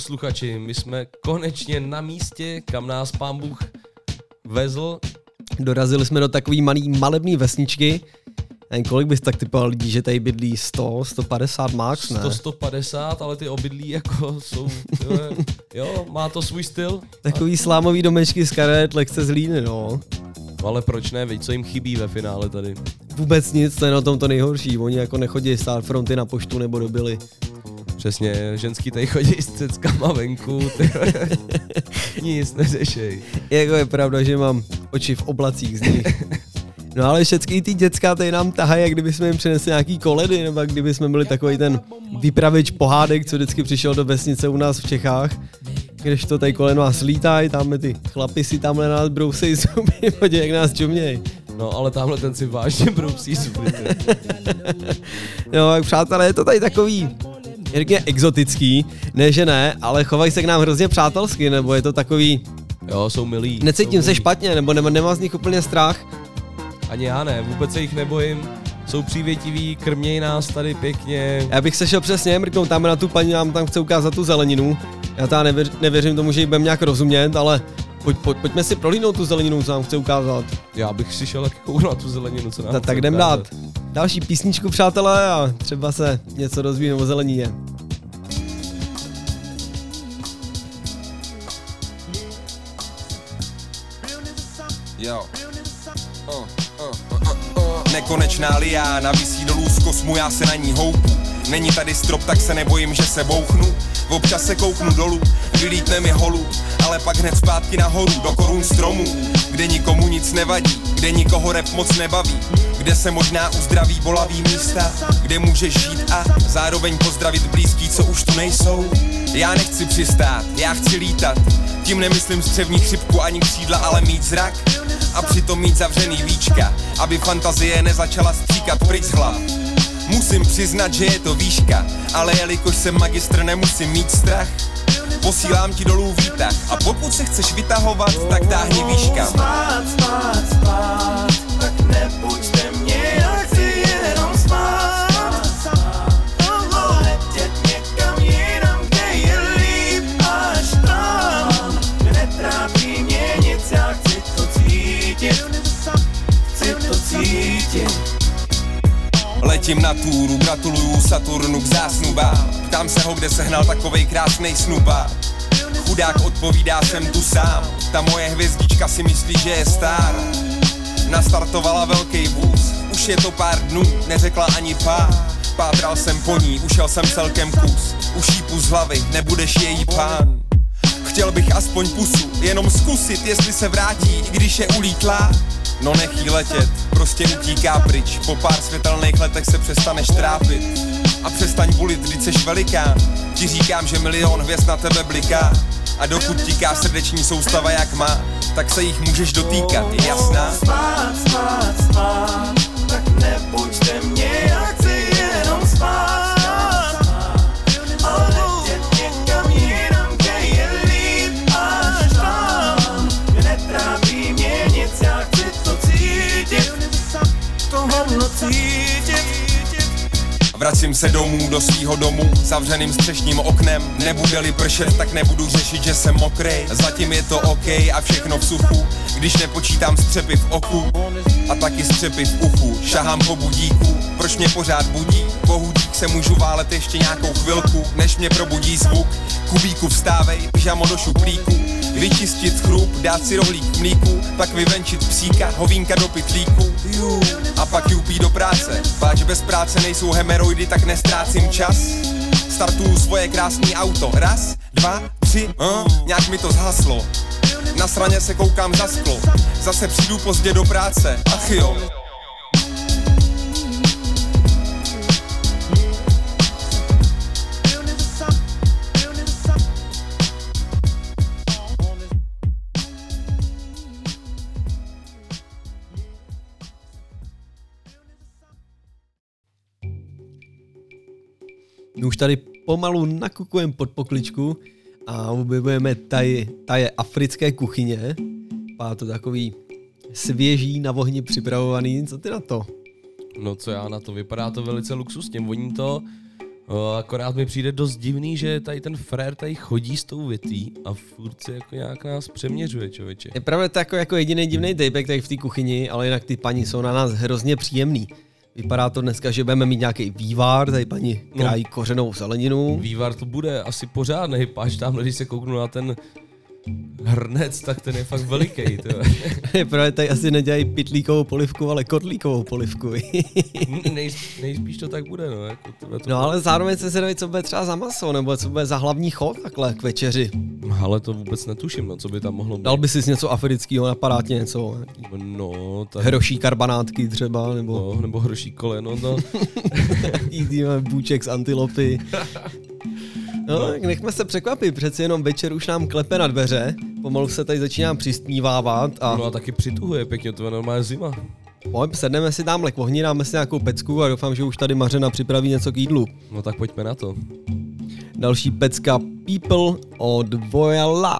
Posluchači, my jsme konečně na místě, kam nás pán Bůh vezl. Dorazili jsme do takové malý malebný vesničky. Nevím, kolik bys tak typoval lidí, že tady bydlí 100, 150 max, ne? 100, 150, ale ty obydlí jako jsou, jo, jo, má to svůj styl. Takový slámový domečky z karet, lehce z hlíny, no. No ale proč ne, veď co jim chybí ve finále tady. Vůbec nic, to je na tom to nejhorší. Oni jako nechodí stát fronty na poštu nebo do byly. Přesně, ženský tady chodí s ceckama venku, nic neřešej. Jako je pravda, že mám oči v oblacích z nich. No ale všechny ty děcka tady nám tahají, jak kdyby jsme jim přinesli nějaký koledy, nebo jak kdyby jsme byli takový ten vypravěč pohádek, co vždycky přišel do vesnice u nás v Čechách. Když to tady kolem nás lítají, tamhle ty chlapi si tamhle nás brousej zuby, podívej, jak nás čumějí. No ale tamhle ten si vážně brousí zuby. No, přátelé, je to tady takový, řekněme, exotický. Ne, že ne, ale chovají se k nám hrozně přátelsky, nebo je to takový, Jo, jsou milí. necítím jsou se milí. špatně, nebo nemá, nemám z nich úplně strach. Ani já ne, vůbec se jich nebojím. Jsou přívětiví, krmějí nás tady pěkně. Já bych se šel přesně mrknout tam na tu paní, nám tam chce ukázat tu zeleninu. Já teda nevěř, nevěřím tomu, že ji budeme nějak rozumět, ale pojď, pojď, pojďme si prolínout tu zeleninu, co nám chce ukázat. Já bych si šel taky na tu zeleninu, co nám Ta, chce tak jdem dát další písničku, přátelé, a třeba se něco dozvíme o zelenině. Jo. Uh, uh, uh. Nekonečná liána visí dolů z kosmu, já se na ní houpu. Není tady strop, tak se nebojím, že se bouchnu. Občas se kouknu dolů, vylítne mi holu, ale pak hned zpátky nahoru, do korun stromů, kde nikomu nic nevadí, kde nikoho rep moc nebaví, kde se možná uzdraví bolavý místa, kde můžeš žít a zároveň pozdravit blízký, co už tu nejsou. Já nechci přistát, já chci lítat, tím nemyslím střevní chřipku ani křídla, ale mít zrak a přitom mít zavřený víčka, aby fantazie nezačala stříkat pryč z hlav. Musím přiznat, že je to výška, ale jelikož jsem magistr, nemusím mít strach. Posílám ti dolů výtah a pokud se chceš vytahovat, tak táhni výška. Spát, spát, spát, Saturnu k zásnubám. Ptám se ho, kde sehnal takovej krásnej snuba. Chudák odpovídá, jsem tu sám. Ta moje hvězdička si myslí, že je star. Nastartovala velký vůz, už je to pár dnů, neřekla ani pár. Pátral jsem po ní, ušel jsem celkem kus. Už jí z hlavy, nebudeš její pán. Chtěl bych aspoň pusu, jenom zkusit, jestli se vrátí, když je ulítlá. No nech jí letět, prostě utíká pryč, po pár světelných letech se přestaneš trápit. A přestaň bulit, vždyť seš velikán, ti říkám, že milion hvězd na tebe bliká. A dokud tíká srdeční soustava jak má, tak se jich můžeš dotýkat, je jasná? Spát, spát, spát, tak nebuďte mě, já chci jenom spát. Vracím se domů do svýho domu, zavřeným střešním oknem. Nebude-li pršet, tak nebudu řešit, že jsem mokrý. Zatím je to OK a všechno v suchu, když nepočítám střepy v oku a taky střepy v uchu. Šahám po budíku, proč mě pořád budí? Pohudík se můžu válet ještě nějakou chvilku, než mě probudí zvuk. Kubíku vstávej, pyžamo do šuplíku. Vyčistit chrup, dát si rohlík k mlíku, pak vyvenčit psíka, hovínka do pytlíku. Jú, a pak jupí do práce, páč bez práce nejsou hemeroidy, tak nestrácím čas. Startuju svoje krásný auto, raz, dva, tři, uh, nějak mi to zhaslo. Na straně se koukám za sklo, zase přijdu pozdě do práce, ach jo. Už tady pomalu nakukujeme pod pokličku a objevujeme taj, taje africké kuchyně. Má to takový svěží, na ohni připravovaný. Co ty na to? No co já na to, vypadá to velice luxusně, voní to, o, akorát mi přijde dost divný, že tady ten frér tady chodí s tou větví a furt se jako nějak nás přeměřuje, člověče. Je pravda to jako, jako jediný divný dejbek tady v té kuchyni, ale jinak ty paní jsou na nás hrozně příjemný. Vypadá to dneska, že budeme mít nějaký vývar, tady paní krájí kořenou zeleninu. Vývar to bude asi pořádný, páč tam, když se kouknu na ten Hrnec, tak ten je fakt veliký. Právě tady asi nedělají pitlíkovou polivku, ale kotlíkovou polivku. Nej, nejspíš to tak bude, no. Jako to, to no ale zároveň se zvědavý, co bude třeba za maso, nebo co bude za hlavní chod takhle k večeři. Ale to vůbec netuším, no, co by tam mohlo být. Dal by si něco afrického, napadá tě něco? No, tak... Hroší karbanátky třeba, nebo... No, nebo hroší koleno, no. Jídíme bůček z antilopy. No, no, tak nechme se překvapit, přeci jenom večer už nám klepe na dveře, pomalu se tady začínám přistnívávat a... No a taky přituhuje pěkně, to je normálně zima. Pojď, sedneme si tamhle k ohni, dáme si nějakou pecku a doufám, že už tady Mařena připraví něco k jídlu. No tak pojďme na to. Další pecka People od Voyala.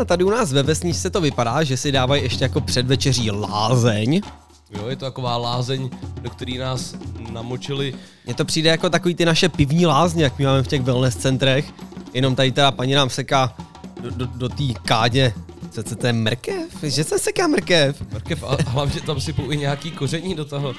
A tady u nás ve vesničce to vypadá, že si dávají ještě jako předvečeří lázeň. Jo, je to taková lázeň, do který nás namočili. Mně to přijde jako takový ty naše pivní lázně, jak my máme v těch wellness centrech. Jenom tady ta paní nám seká do, do, do té kádě. Co, co to je mrkev? Že se seká mrkev? Mrkev a hlavně tam sypou i nějaký koření do toho.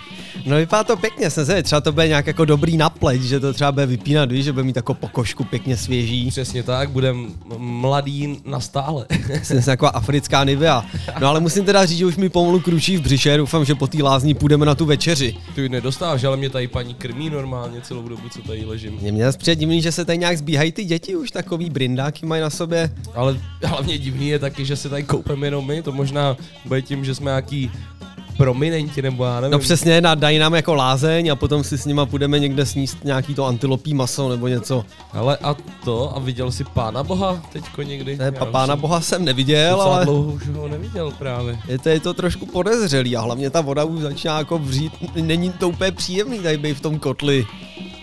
No vypadá to pěkně, jsem se, třeba to bude nějak jako dobrý napleť, že to třeba bude vypínat, víš, že bude mít jako pokožku pěkně svěží. Přesně tak, budem mladý na stále. Jsem taková africká Nivea. No ale musím teda říct, že už mi pomalu kručí v břiše, doufám, že po té lázní půjdeme na tu večeři. Ty nedostáváš, ale mě tady paní krmí normálně celou dobu, co tady ležím. Mě mě divný, že se tady nějak zbíhají ty děti, už takový brindáky mají na sobě. Ale hlavně divný je taky, že se tady koupeme jenom my, to možná bude tím, že jsme nějaký prominenti, nebo já nevím. No přesně, dají nám jako lázeň a potom si s nima půjdeme někde sníst nějaký to antilopí maso nebo něco. Ale a to, a viděl jsi pána boha teďko někdy? Ne, pa, pána jsem boha jsem neviděl, ale dlouho už ho neviděl právě. je to, je to trošku podezřelý a hlavně ta voda už začíná jako vřít. Není to úplně příjemný tady být v tom kotli.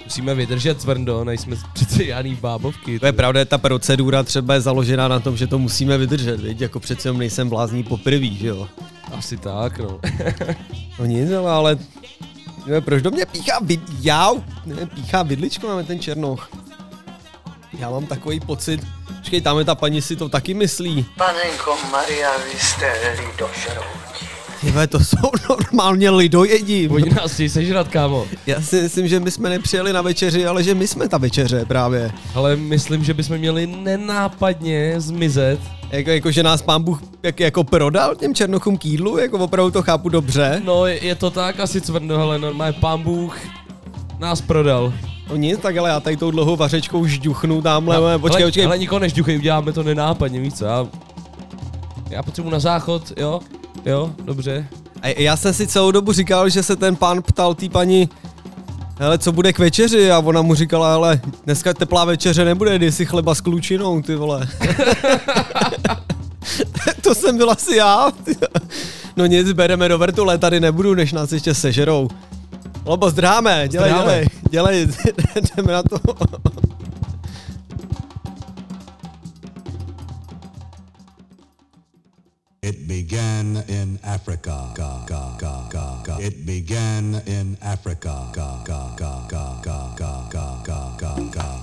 Musíme vydržet tvrdo, nejsme přece žádný bábovky. To je pravda, ta procedura třeba je založená na tom, že to musíme vydržet, viď? jako přece jenom nejsem blázní poprvý, že jo. Asi tak, no. No nic, ale, ale ne, proč do mě píchá vid... Já, ne, píchá vidličko, máme ten černoch. Já mám takový pocit, počkej, tam je ta paní si to taky myslí. Panenko Maria, vy jste lidožrouti. Tyhle, to jsou normálně lidojedi. Oni nás chtějí sežrat, kámo. Já si myslím, že my jsme nepřijeli na večeři, ale že my jsme ta večeře právě. Ale myslím, že bychom měli nenápadně zmizet. Jako, jako že nás pán Bůh jak, jako prodal těm černochům k jídlu, jako opravdu to chápu dobře. No, je, je to tak asi cvrno, ale normálně pán Bůh nás prodal. No nic, tak ale já tady tou dlouhou vařečkou žduchnu tamhle, No, počkej, ale, počkej. Ale nikoho nežduchej, uděláme to nenápadně, víc? Já, já potřebuji na záchod, jo? Jo, dobře. A já jsem si celou dobu říkal, že se ten pán ptal té paní, hele, co bude k večeři? A ona mu říkala, hele, dneska teplá večeře nebude, dej si chleba s klučinou, ty vole. to jsem byl asi já. no nic, bereme do vrtule, tady nebudu, než nás ještě sežerou. Lobo, zdráme, dělej, Zdráme. dělej, dělej, jdeme na to. It began in Africa. Ga, ga, ga, ga, ga. It began in Africa. Ga, ga, ga, ga, ga, ga, ga, ga, ga,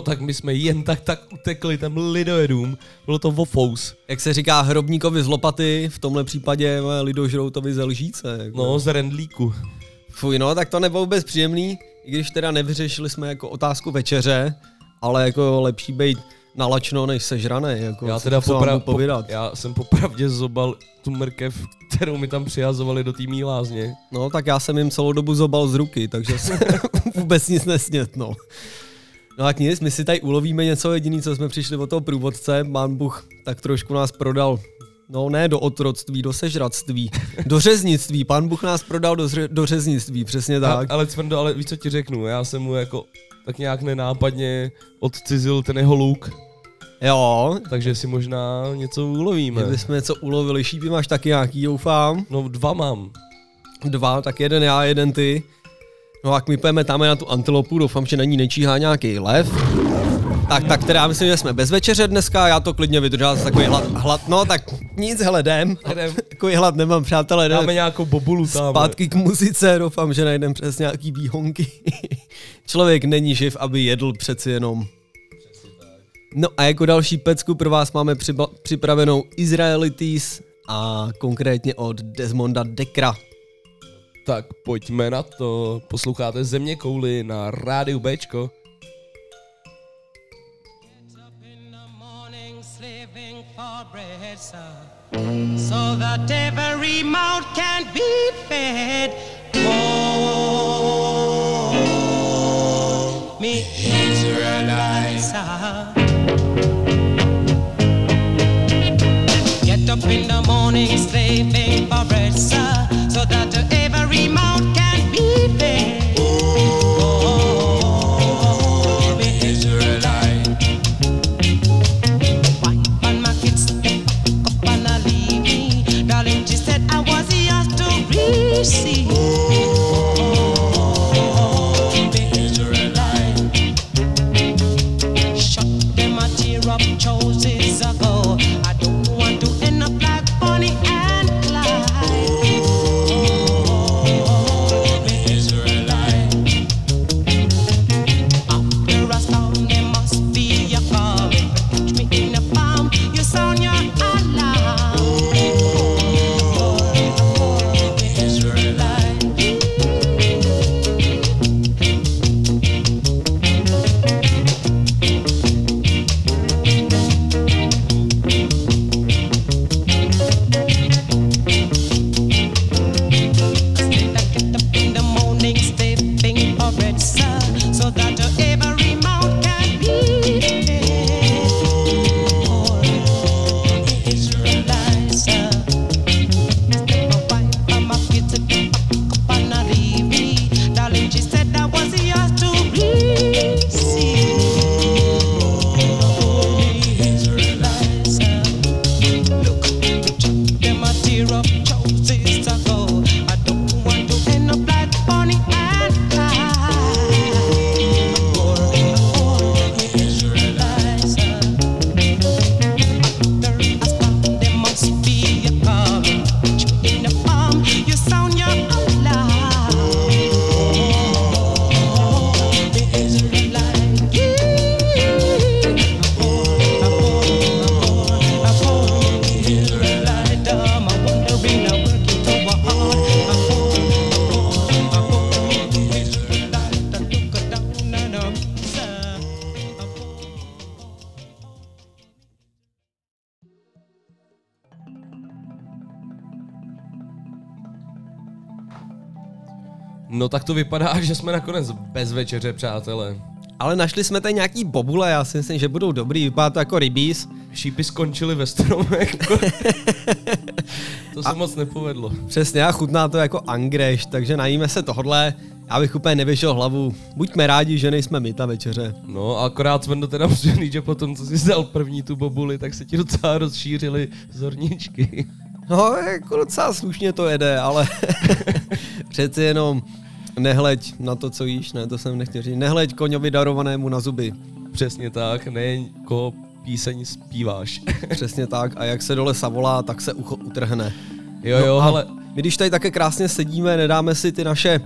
No tak my jsme jen tak tak utekli tam lidojedům. Bylo to vofous. Jak se říká hrobníkovi z lopaty, v tomhle případě lidožroutovi ze lžíce. Jako. No, z rendlíku. Fuj, no, tak to nebylo vůbec příjemný, i když teda nevyřešili jsme jako otázku večeře, ale jako lepší být nalačno než sežraný, jako Já teda popra- povídat. po, já jsem popravdě zobal tu mrkev, kterou mi tam přihazovali do té mý lázně. No, tak já jsem jim celou dobu zobal z ruky, takže se vůbec nic nesnět, no. No tak nic, my si tady ulovíme něco jediný, co jsme přišli od toho průvodce, pán Bůh tak trošku nás prodal, no ne do otroctví, do sežractví, do řeznictví, pán Bůh nás prodal do, zře- do řeznictví, přesně tak. A, ale Cvrndo, ale víš co ti řeknu, já jsem mu jako tak nějak nenápadně odcizil ten jeho luk. Jo. Takže si možná něco ulovíme. Kdybychom něco ulovili, šípy máš taky nějaký, doufám. No dva mám. Dva, tak jeden já, jeden ty. No jak my půjdeme tam na tu antilopu, doufám, že na ní nečíhá nějaký lev. Tak, tak teda myslím, že jsme bez večeře dneska, já to klidně vydržel z takový hlad, hlad, no tak nic, hele, jdem. Jdem. Takový hlad nemám, přátelé, jdem. Dáme nějakou bobulu tam. Zpátky k muzice, doufám, že najdem přes nějaký výhonky. Člověk není živ, aby jedl přeci jenom. No a jako další pecku pro vás máme přiba- připravenou Israelites a konkrétně od Desmonda Dekra. Tak pojďme na to. Posloucháte Země kouly na rádiu Bčko. so that every mouth can be fed. Oh, me Israelites. Get up in the morning, slaving for bread, sir, so that every mouth can be fed. Oh, No tak to vypadá, že jsme nakonec bez večeře, přátelé. Ale našli jsme tady nějaký bobule, já si myslím, že budou dobrý, vypadá to jako rybíz. Šípy skončily ve stromech. to se moc nepovedlo. Přesně, a chutná to jako angreš, takže najíme se tohle. Já bych úplně nevyšel hlavu. Buďme rádi, že nejsme my ta večeře. No a akorát jsme teda říct, že potom, co jsi dal první tu bobuli, tak se ti docela rozšířily zorničky. No, jako docela slušně to jede, ale přeci jenom nehleď na to, co jíš, ne, to jsem nechtěl říct. Nehleď koňovi darovanému na zuby. Přesně tak, ne koho píseň zpíváš. Přesně tak, a jak se dole savolá, tak se ucho utrhne. Jo, jo, a ale- My když tady také krásně sedíme, nedáme si ty naše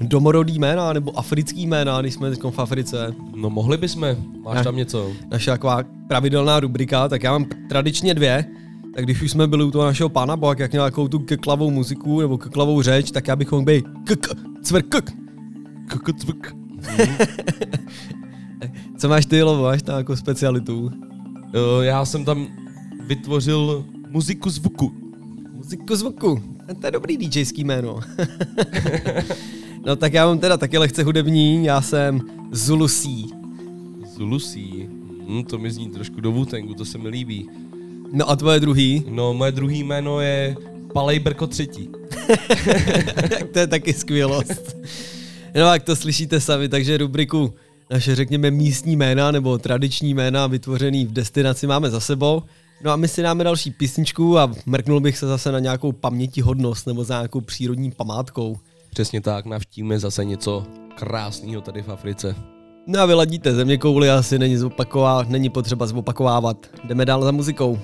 domorodý jména nebo africký jména, když jsme teď v Africe. No mohli bychom, máš Ne. tam něco? Naše taková pravidelná rubrika, tak já mám tradičně dvě. Tak když už jsme byli u toho našeho pána Boha, jak měl takovou tu keklavou muziku nebo keklavou řeč, tak já bych mohl být kk. Kk, cvrk. Co máš ty, Lovo, máš tam jako specialitu? Jo, já jsem tam vytvořil muziku zvuku. Muziku zvuku. To je dobrý DJský jméno. no tak já mám teda taky lehce hudební, já jsem Zulusí. Zulusí. Hm, to mi zní trošku do Wutangu, to se mi líbí. No a tvoje druhý? No, moje druhý jméno je Palej Brko třetí. tak to je taky skvělost. No jak to slyšíte sami, takže rubriku naše řekněme místní jména nebo tradiční jména vytvořený v destinaci máme za sebou. No a my si dáme další písničku a mrknul bych se zase na nějakou pamětihodnost nebo za nějakou přírodní památkou. Přesně tak, navštívíme zase něco krásného tady v Africe. No a vyladíte země kouli asi není, zopaková, není potřeba zopakovávat. Jdeme dál za muzikou.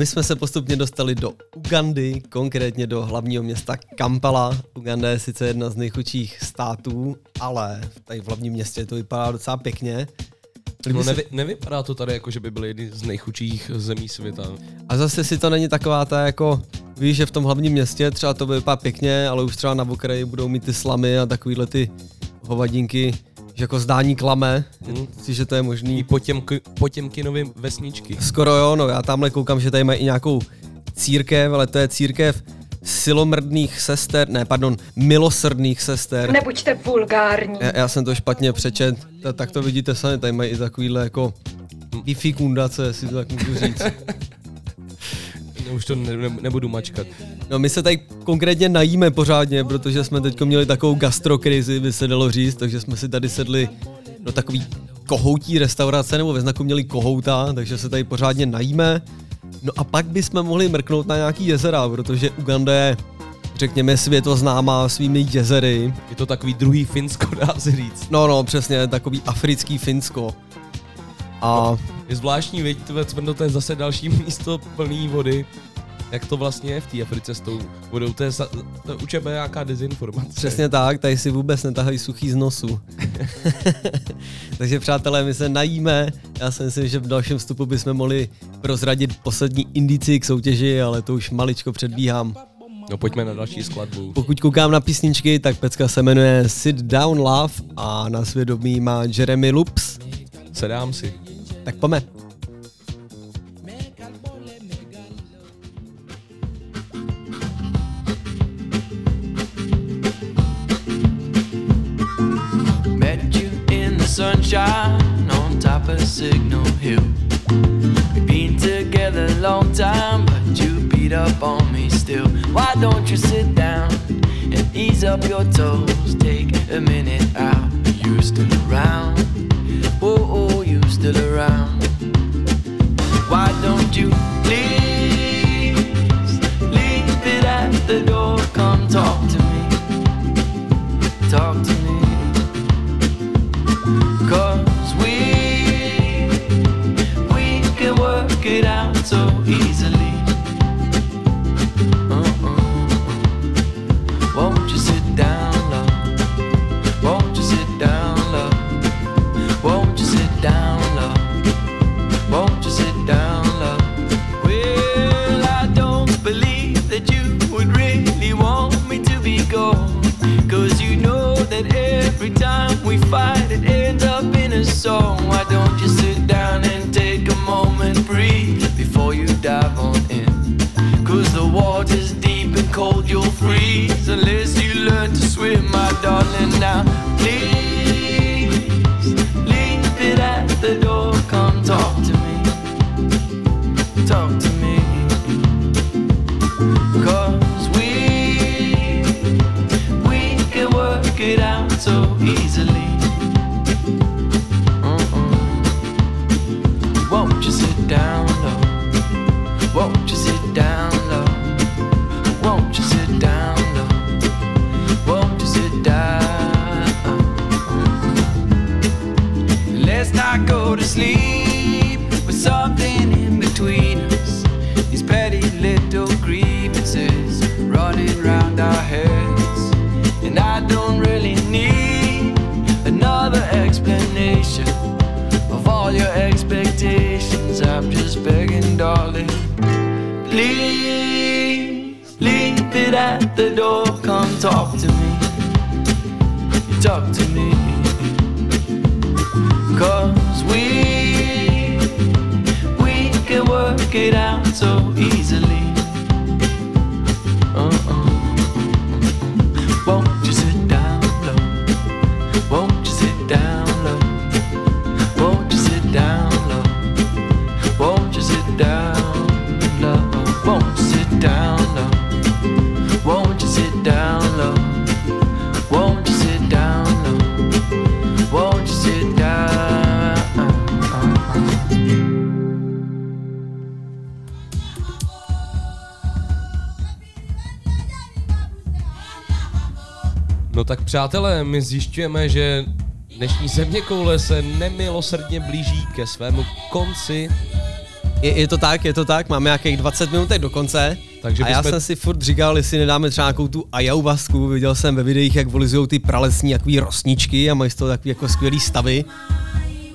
My jsme se postupně dostali do Ugandy, konkrétně do hlavního města Kampala. Uganda je sice jedna z nejchudších států, ale tady v hlavním městě to vypadá docela pěkně. No nevy, nevypadá to tady jako, že by byly jedny z nejchudších zemí světa. A zase si to není taková ta jako, víš, že v tom hlavním městě třeba to vypadá pěkně, ale už třeba na okraji budou mít ty slamy a takovýhle ty hovadinky, že jako zdání klame, Hmm. si, že to je možný. I Potěmky, Potěmkinovy vesničky. Skoro jo, no já tamhle koukám, že tady mají i nějakou církev, ale to je církev silomrdných sester, ne, pardon, milosrdných sester. Nebuďte vulgární. Já, já jsem to špatně přečet, Ta- tak to vidíte sami, tady mají i takovýhle jako wi kundace, jestli to tak můžu říct. Už to ne, ne, nebudu mačkat. No my se tady konkrétně najíme pořádně, protože jsme teď měli takovou gastrokrizi, by se dalo říct, takže jsme si tady sedli do takový kohoutí restaurace, nebo ve znaku měli kohouta, takže se tady pořádně najíme. No a pak bychom mohli mrknout na nějaký jezera, protože Uganda je, řekněme, světoznámá svými jezery. Je to takový druhý Finsko, dá se říct. No, no, přesně, takový africký Finsko. A Je zvláštní, viď, tvé Cvrno, to je zase další místo plný vody. Jak to vlastně je v té Africe s tou vodou, to je, sa, to je u nějaká dezinformace. Přesně tak, tady si vůbec netahají suchý z nosu. Takže přátelé, my se najíme. Já si myslím, že v dalším vstupu bychom mohli prozradit poslední indici k soutěži, ale to už maličko předbíhám. No pojďme na další skladbu. Pokud koukám na písničky, tak pecka se jmenuje Sit Down Love a na svědomí má Jeremy Loops. Sedám si. Tak pojďme. Met you in the sunshine on top of Signal Hill. We've been together a long time, but you beat up on me still. Why don't you sit down and ease up your toes? Take a minute out. you're still around? You still around? Why don't you please leave it at the door? Come talk to me. Přátelé, my zjišťujeme, že dnešní země koule se nemilosrdně blíží ke svému konci. Je, je to tak, je to tak, máme nějakých 20 minutek do konce. Takže a já bychom- jsem si furt říkal, jestli nedáme třeba nějakou tu ayahuasku, viděl jsem ve videích, jak volizují ty pralesní jaký rostničky a mají z toho takový jako skvělý stavy.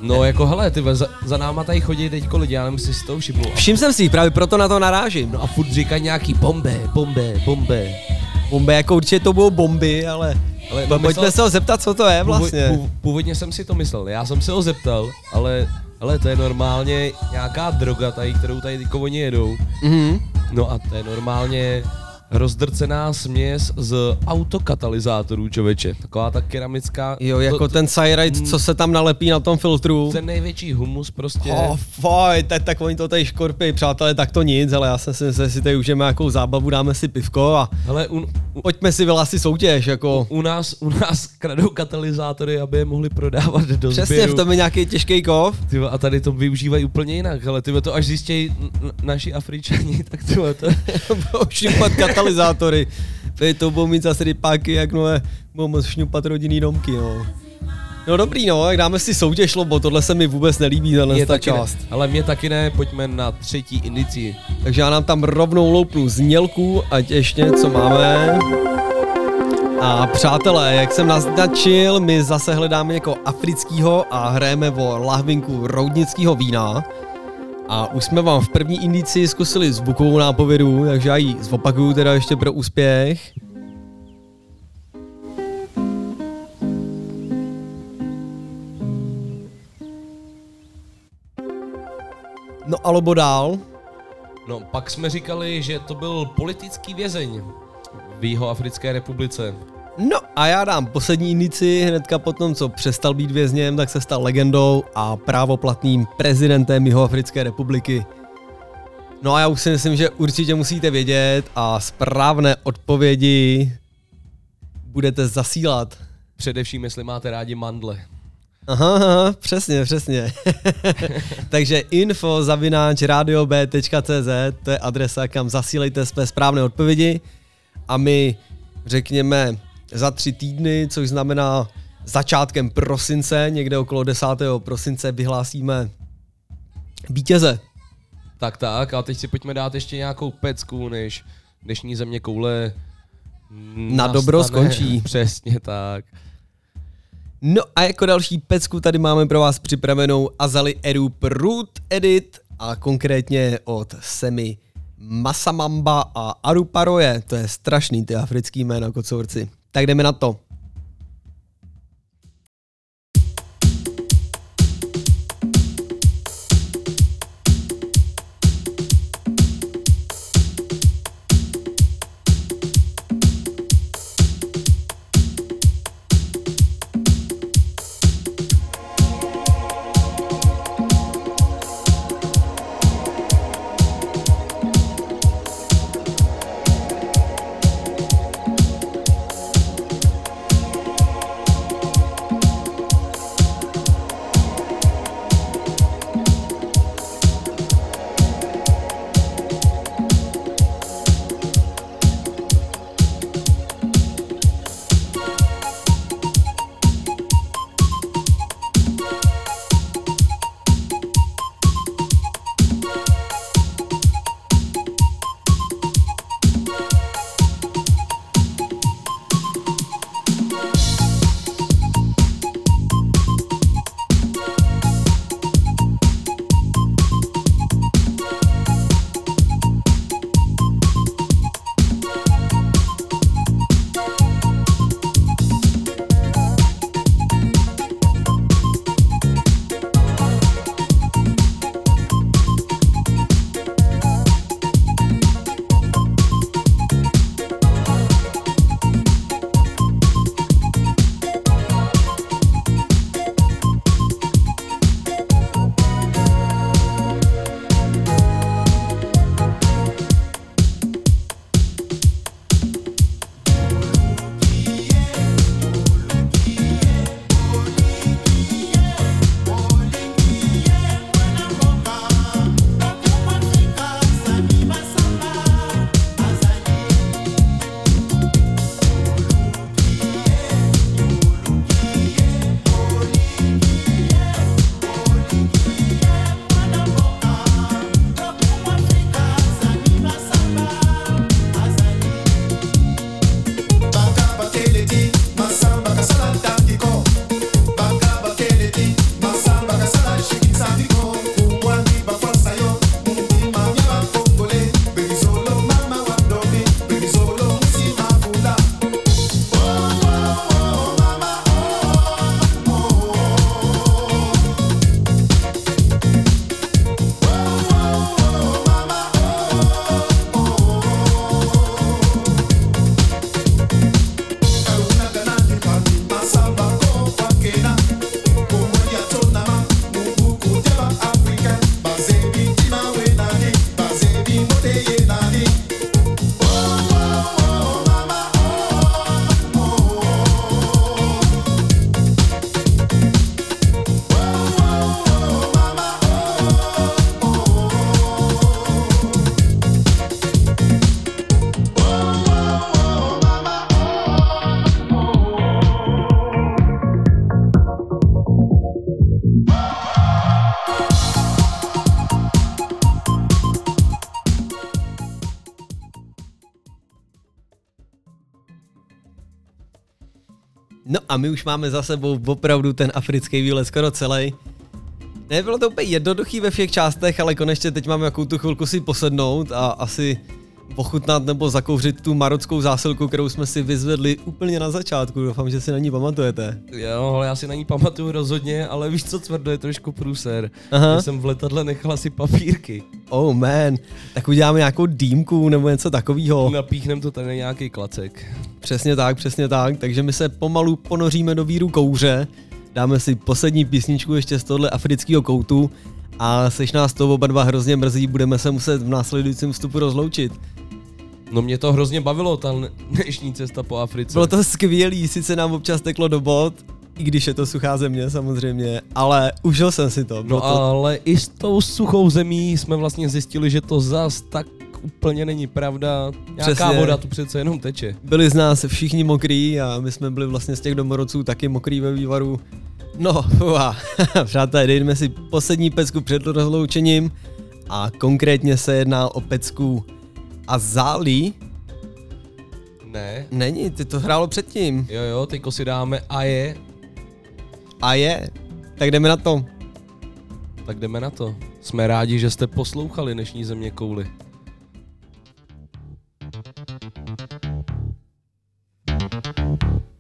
No jako hele, ty za, za náma tady chodí teďko lidi, já nevím, si to všimnul. Všiml jsem si, jich, právě proto na to narážím. No a furt říkají nějaký bombe, bombe, bombe. Bomby, jako určitě to budou bomby, ale, Ale ale pojďme se ho zeptat, co to je vlastně. Původ, původně jsem si to myslel, já jsem se ho zeptal, ale, ale to je normálně nějaká droga tady, kterou tady teďko oni jedou. Mhm. No a to je normálně rozdrcená směs z autokatalyzátorů, čověče. Taková ta keramická... Jo, jako to, ten Cyrite, co se tam nalepí na tom filtru. Ten největší humus prostě. Oh, foj, tak, tak oni to tady škorpí, přátelé, tak to nic, ale já jsem si myslel, že si tady užijeme nějakou zábavu, dáme si pivko a Hele, un, pojďme si vyhlásit soutěž, jako. u nás, u nás kradou katalyzátory, aby je mohli prodávat do Přesně, sběru. v tom je nějaký těžký kov. Ty vole, a tady to využívají úplně jinak, ale ty vole, to až zjistějí naši Afričani, tak ty vole, to... Šňupat katalyzátory. Tady to budou mít zase rypáky, jak no, budou moc šňupat rodinný domky, no. No dobrý, no, jak dáme si soutěž, lobo, tohle se mi vůbec nelíbí, tahle ta část. Ne, ale mě taky ne, pojďme na třetí indici. Takže já nám tam rovnou loupnu znělku, ať ještě něco máme. A přátelé, jak jsem naznačil, my zase hledáme jako africkýho a hrajeme o lahvinku roudnického vína. A už jsme vám v první indici zkusili zvukovou nápovědu, takže já ji zopakuju teda ještě pro úspěch. No a lobo dál. No, pak jsme říkali, že to byl politický vězeň v Jihoafrické republice. No a já dám poslední indici, hnedka potom, co přestal být vězněm, tak se stal legendou a právoplatným prezidentem Jihoafrické republiky. No a já už si myslím, že určitě musíte vědět a správné odpovědi budete zasílat. Především, jestli máte rádi mandle. Aha, aha přesně, přesně. Takže info zavináč radiob.cz to je adresa, kam zasílejte své správné odpovědi a my řekněme za tři týdny, což znamená začátkem prosince, někde okolo 10. prosince vyhlásíme vítěze. Tak tak, a teď si pojďme dát ještě nějakou pecku, než dnešní země koule Na dobro skončí. Přesně tak. No a jako další pecku tady máme pro vás připravenou Azali Erup Root Edit a konkrétně od Semi Masamamba a Aruparoje. To je strašný ty africký jména kocourci. Tak jdeme na to. A my už máme za sebou opravdu ten africký výlet skoro celý. Nebylo to úplně jednoduchý ve všech částech, ale konečně teď máme jakou tu chvilku si posednout a asi pochutnat nebo zakouřit tu marockou zásilku, kterou jsme si vyzvedli úplně na začátku. Doufám, že si na ní pamatujete. Jo, ale já si na ní pamatuju rozhodně, ale víš co, tvrdo je trošku průser. Aha. Já jsem v letadle nechal asi papírky. Oh man, tak uděláme nějakou dýmku nebo něco takového. Napíchnem to tady na nějaký klacek. Přesně tak, přesně tak. Takže my se pomalu ponoříme do víru kouře, dáme si poslední písničku ještě z tohle afrického koutu a seš nás to oba dva hrozně mrzí, budeme se muset v následujícím vstupu rozloučit. No mě to hrozně bavilo, ta dnešní cesta po Africe. Bylo to skvělý, sice nám občas teklo do bod, i když je to suchá země samozřejmě, ale užil jsem si to. No to... ale i s tou suchou zemí jsme vlastně zjistili, že to zas tak úplně není pravda. Nějaká Přesně. voda tu přece jenom teče. Byli z nás všichni mokrý a my jsme byli vlastně z těch domorodců taky mokrý ve vývaru. No, uha. přátelé, dejme si poslední pecku před rozloučením a konkrétně se jedná o pecku Azali. Ne. Není, ty to hrálo předtím. Jo jo, teďko si dáme a je, A je. Tak jdeme na to. tak jdeme na to. Jsme rádi, že jste poslouchali dnešní země kouly. C'est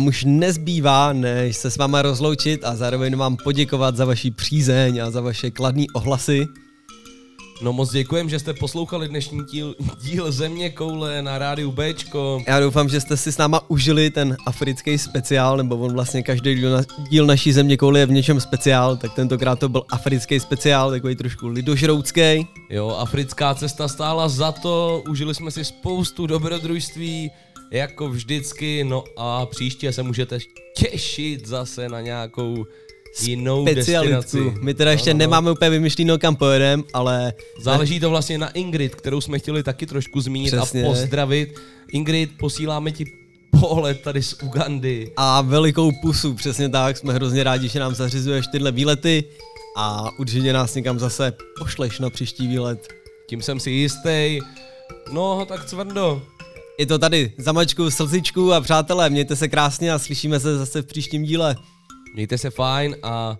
Nám už nezbývá, než se s váma rozloučit a zároveň vám poděkovat za vaši přízeň a za vaše kladné ohlasy. No moc děkujem, že jste poslouchali dnešní díl, díl Země koule na rádiu Bčko. Já doufám, že jste si s náma užili ten africký speciál, nebo on vlastně každý díl, na, díl naší země koule je v něčem speciál, tak tentokrát to byl africký speciál, takový trošku lidožroutský. Jo, africká cesta stála za to, užili jsme si spoustu dobrodružství, jako vždycky, no a příště se můžete těšit zase na nějakou jinou Specialitku. destinaci. My teda ještě No, no, no. nemáme úplně vymyšleno, kam pojedem, ale Záleží to vlastně na Ingrid, kterou jsme chtěli taky trošku zmínit Přesně. a pozdravit. Ingrid, posíláme ti pohled tady z Ugandy. a velikou pusu, přesně tak, jsme hrozně rádi, že nám zařizuješ tyhle výlety a určitě nás někam zase pošleš na příští výlet. Tím jsem si jistý. No, tak cvrdo. Je to tady, zamačku, slzičku a přátelé, mějte se krásně a slyšíme se zase v příštím díle. Mějte se fajn a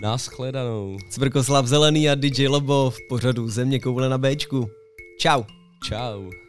naschledanou. Cvrkoslav Zelený a DJ Lobo v pořadu Země koule na Bčku. Čau. Čau.